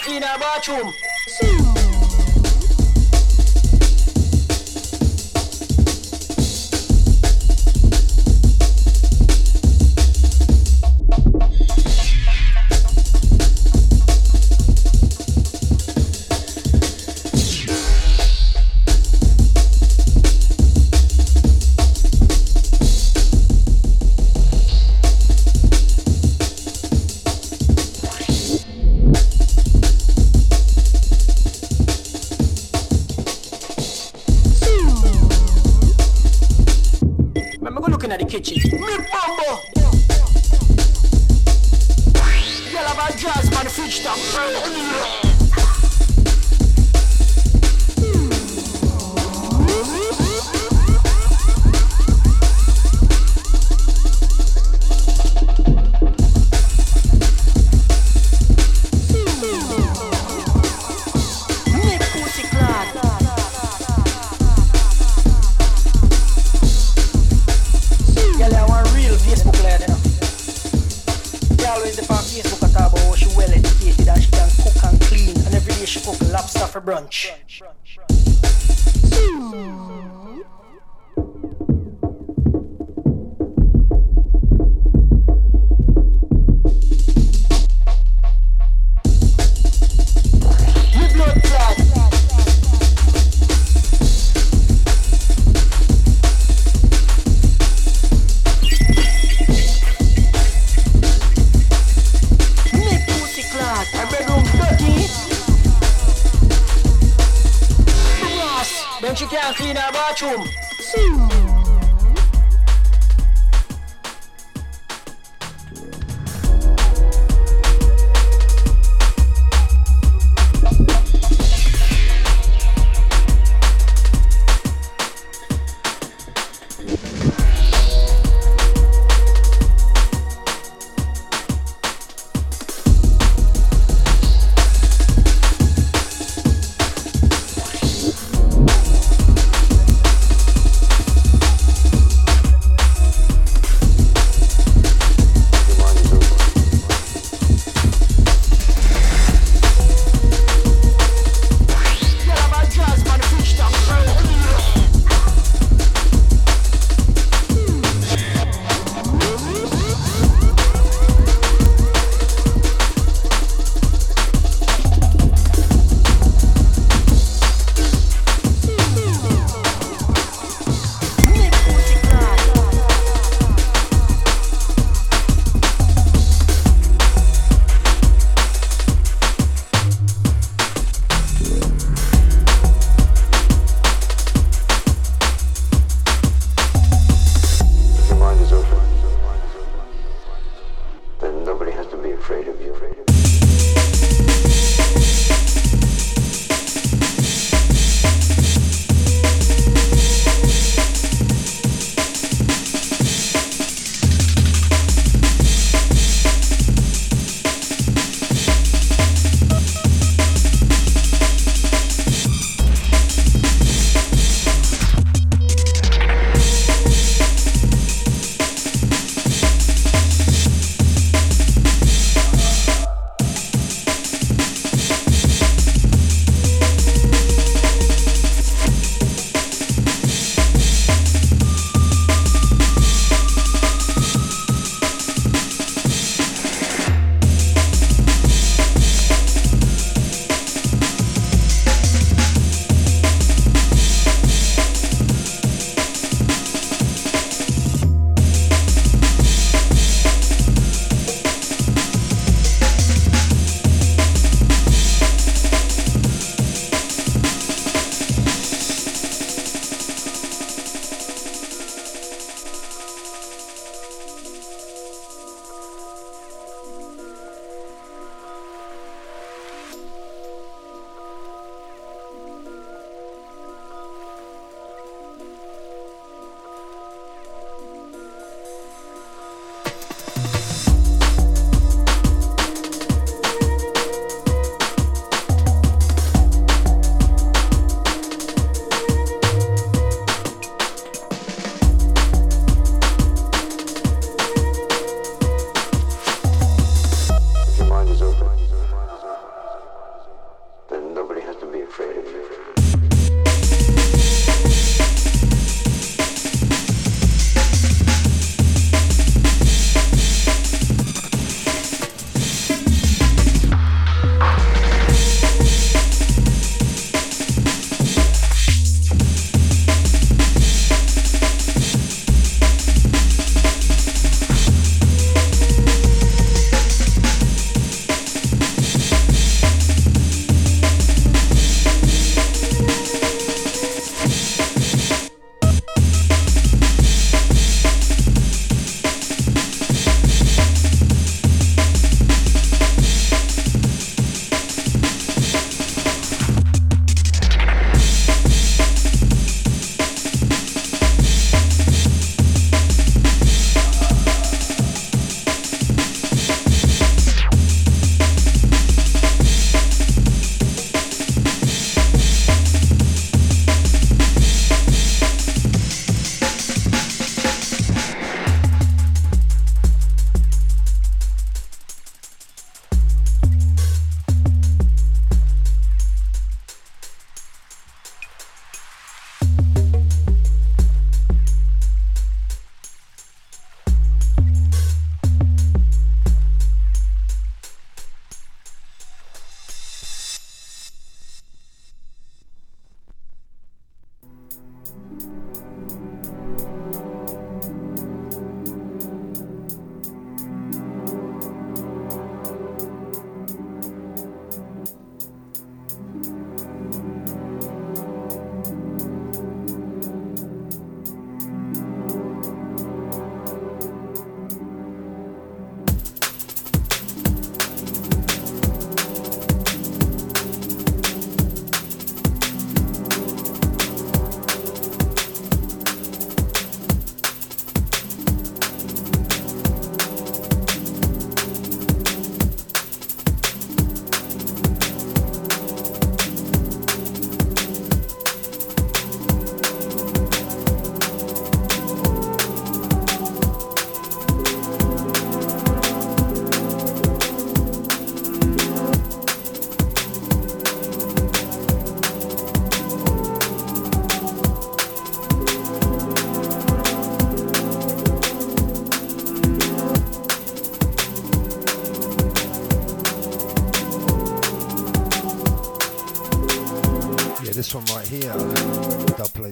Then she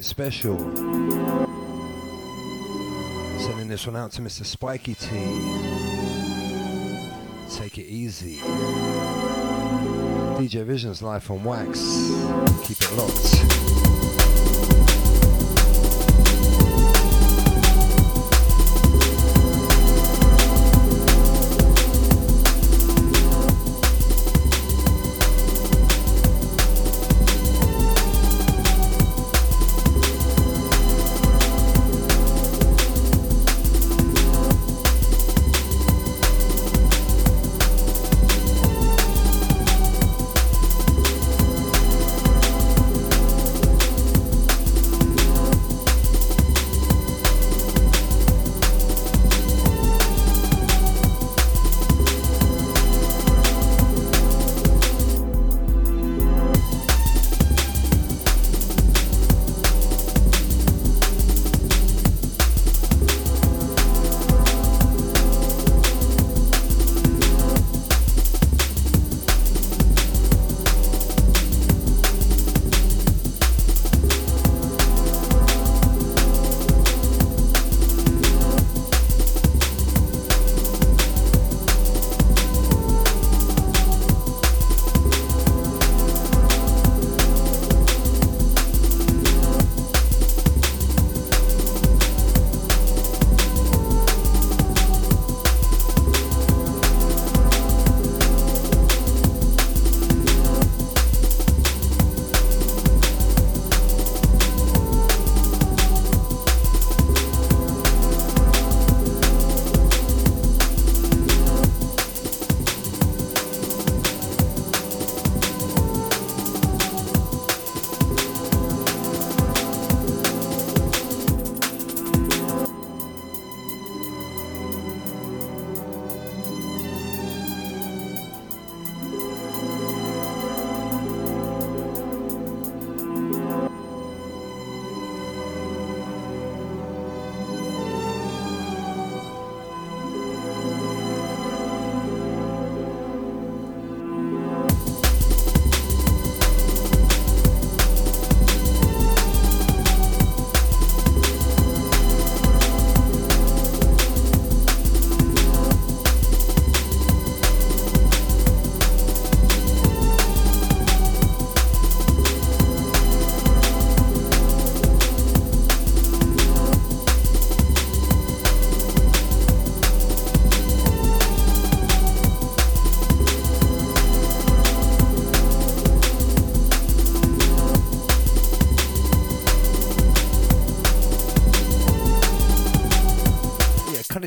special. Sending this one out to Mr. Spiky T. Take it easy. DJ Vision's life on wax. Keep it locked.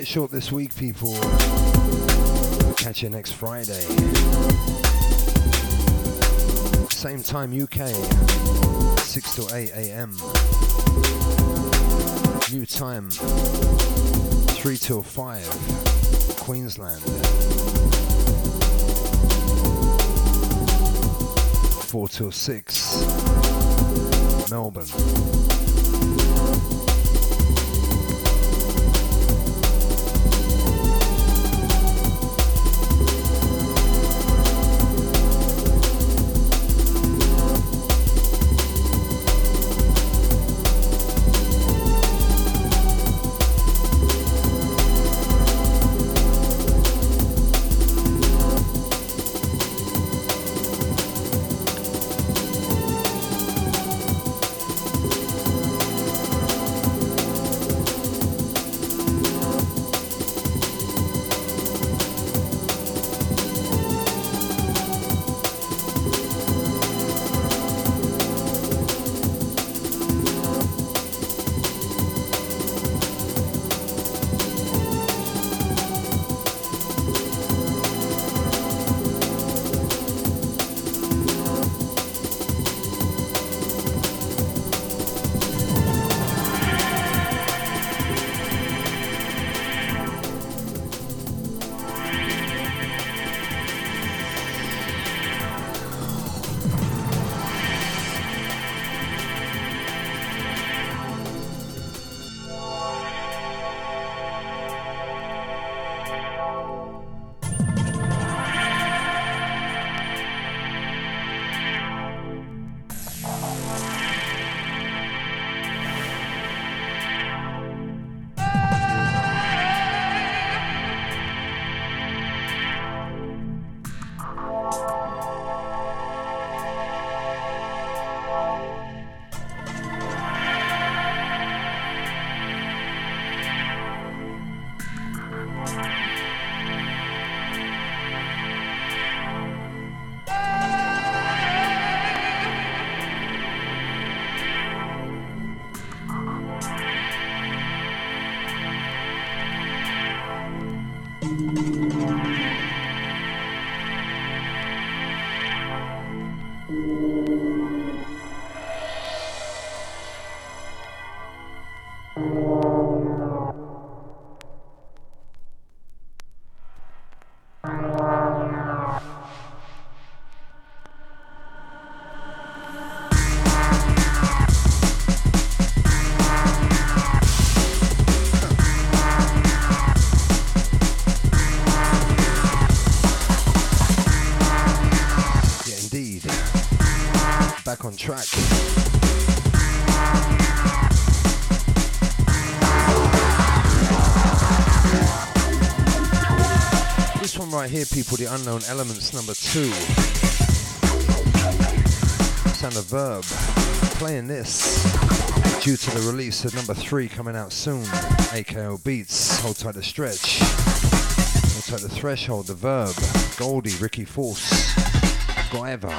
Short this week, people. Catch you next Friday. Same time UK, 6 to 8 a.m. New time, 3 till 5, Queensland. 4 till 6, Melbourne. Track. This people, the unknown elements number two. Sound of verb. Playing this due to the release of number three coming out soon. AKO Beats. Hold tight the stretch. Hold tight the threshold, the verb. Goldie, Ricky Force. Forever.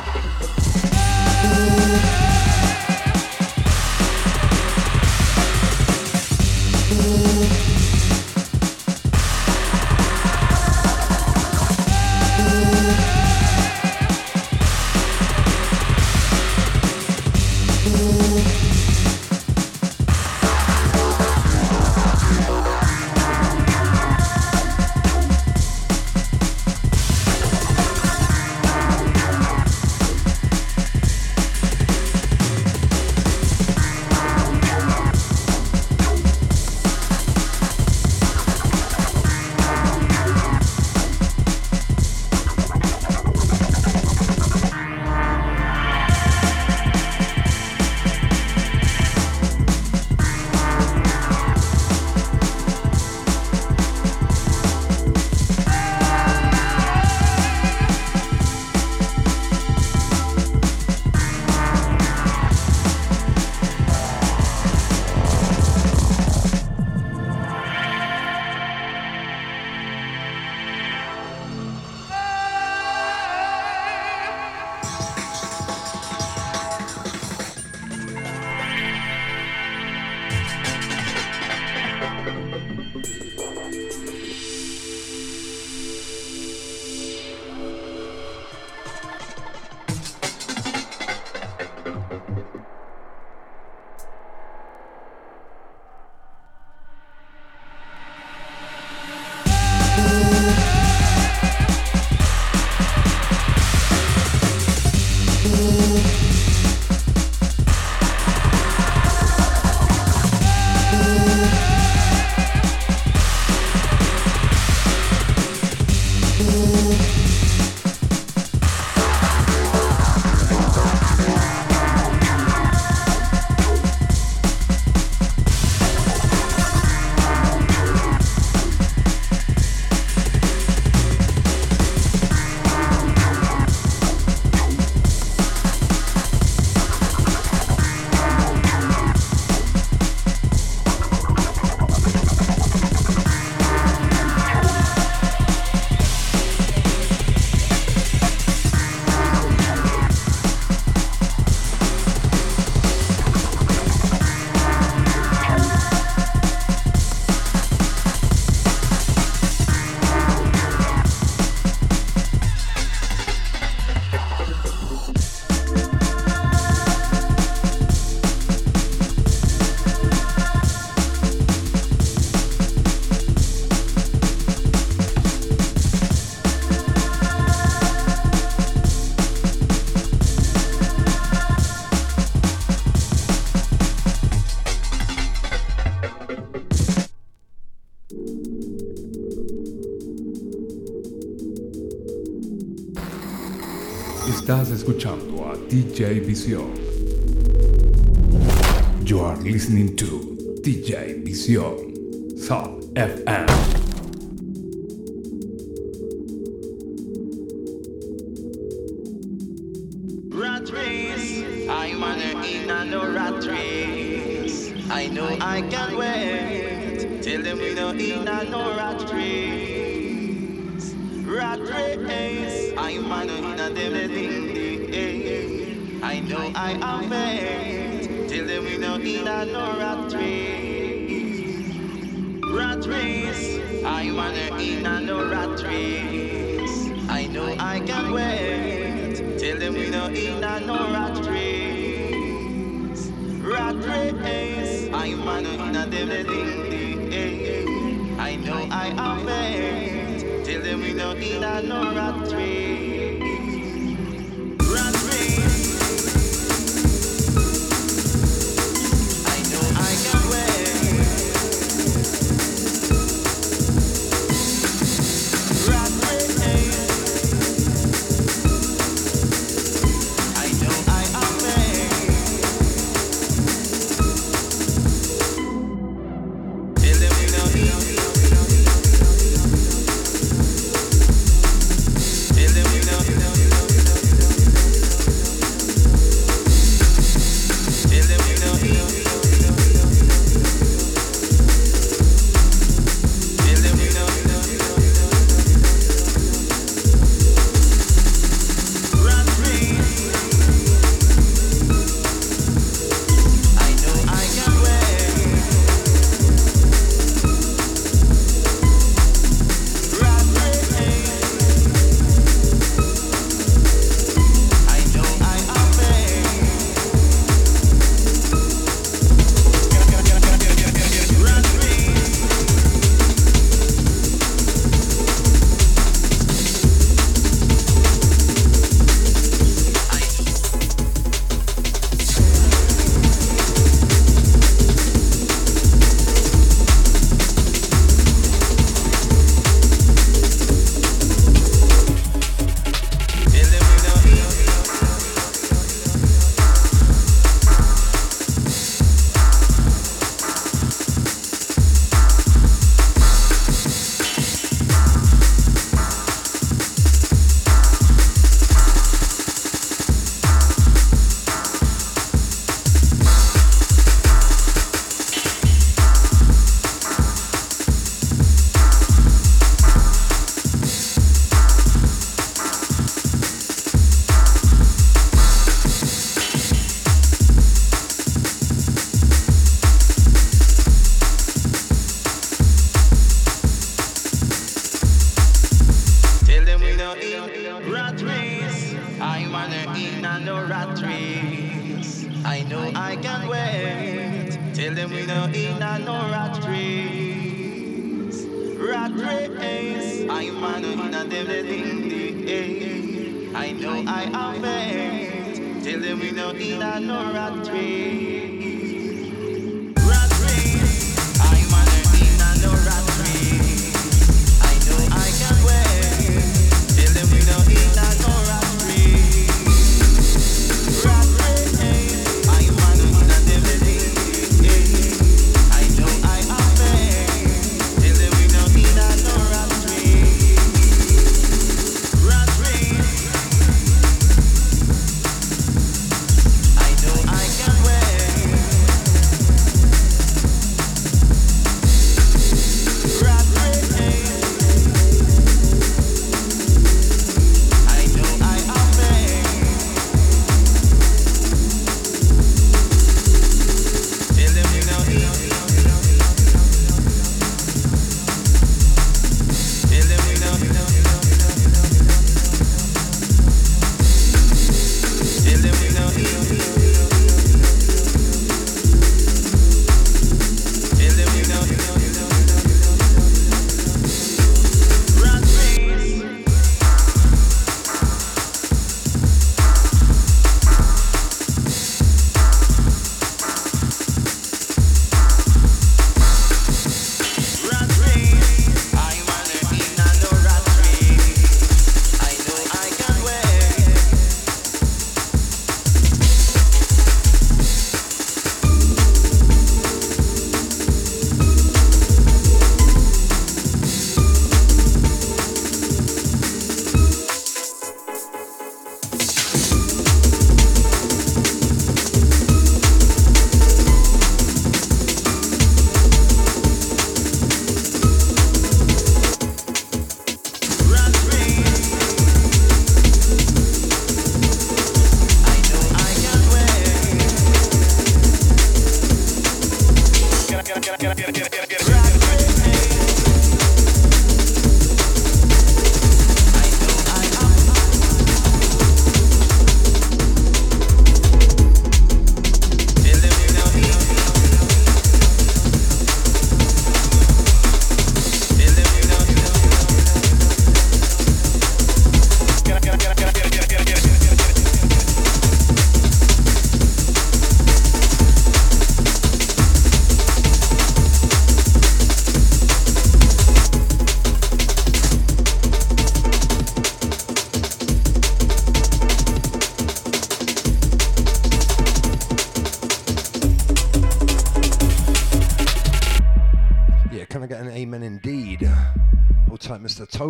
Escuchando a DJ Visión. You are listening to DJ Visión. Sub FM.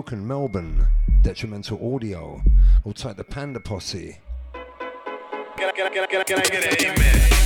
Token Melbourne, Detrimental Audio. Hold tight the Panda Posse. Can I, can I, can I,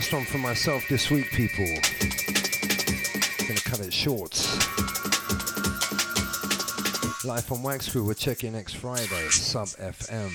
Last one for myself this week, people. I'm Gonna cut it short. Life on Wax Crew, we're checking next Friday, Sub FM.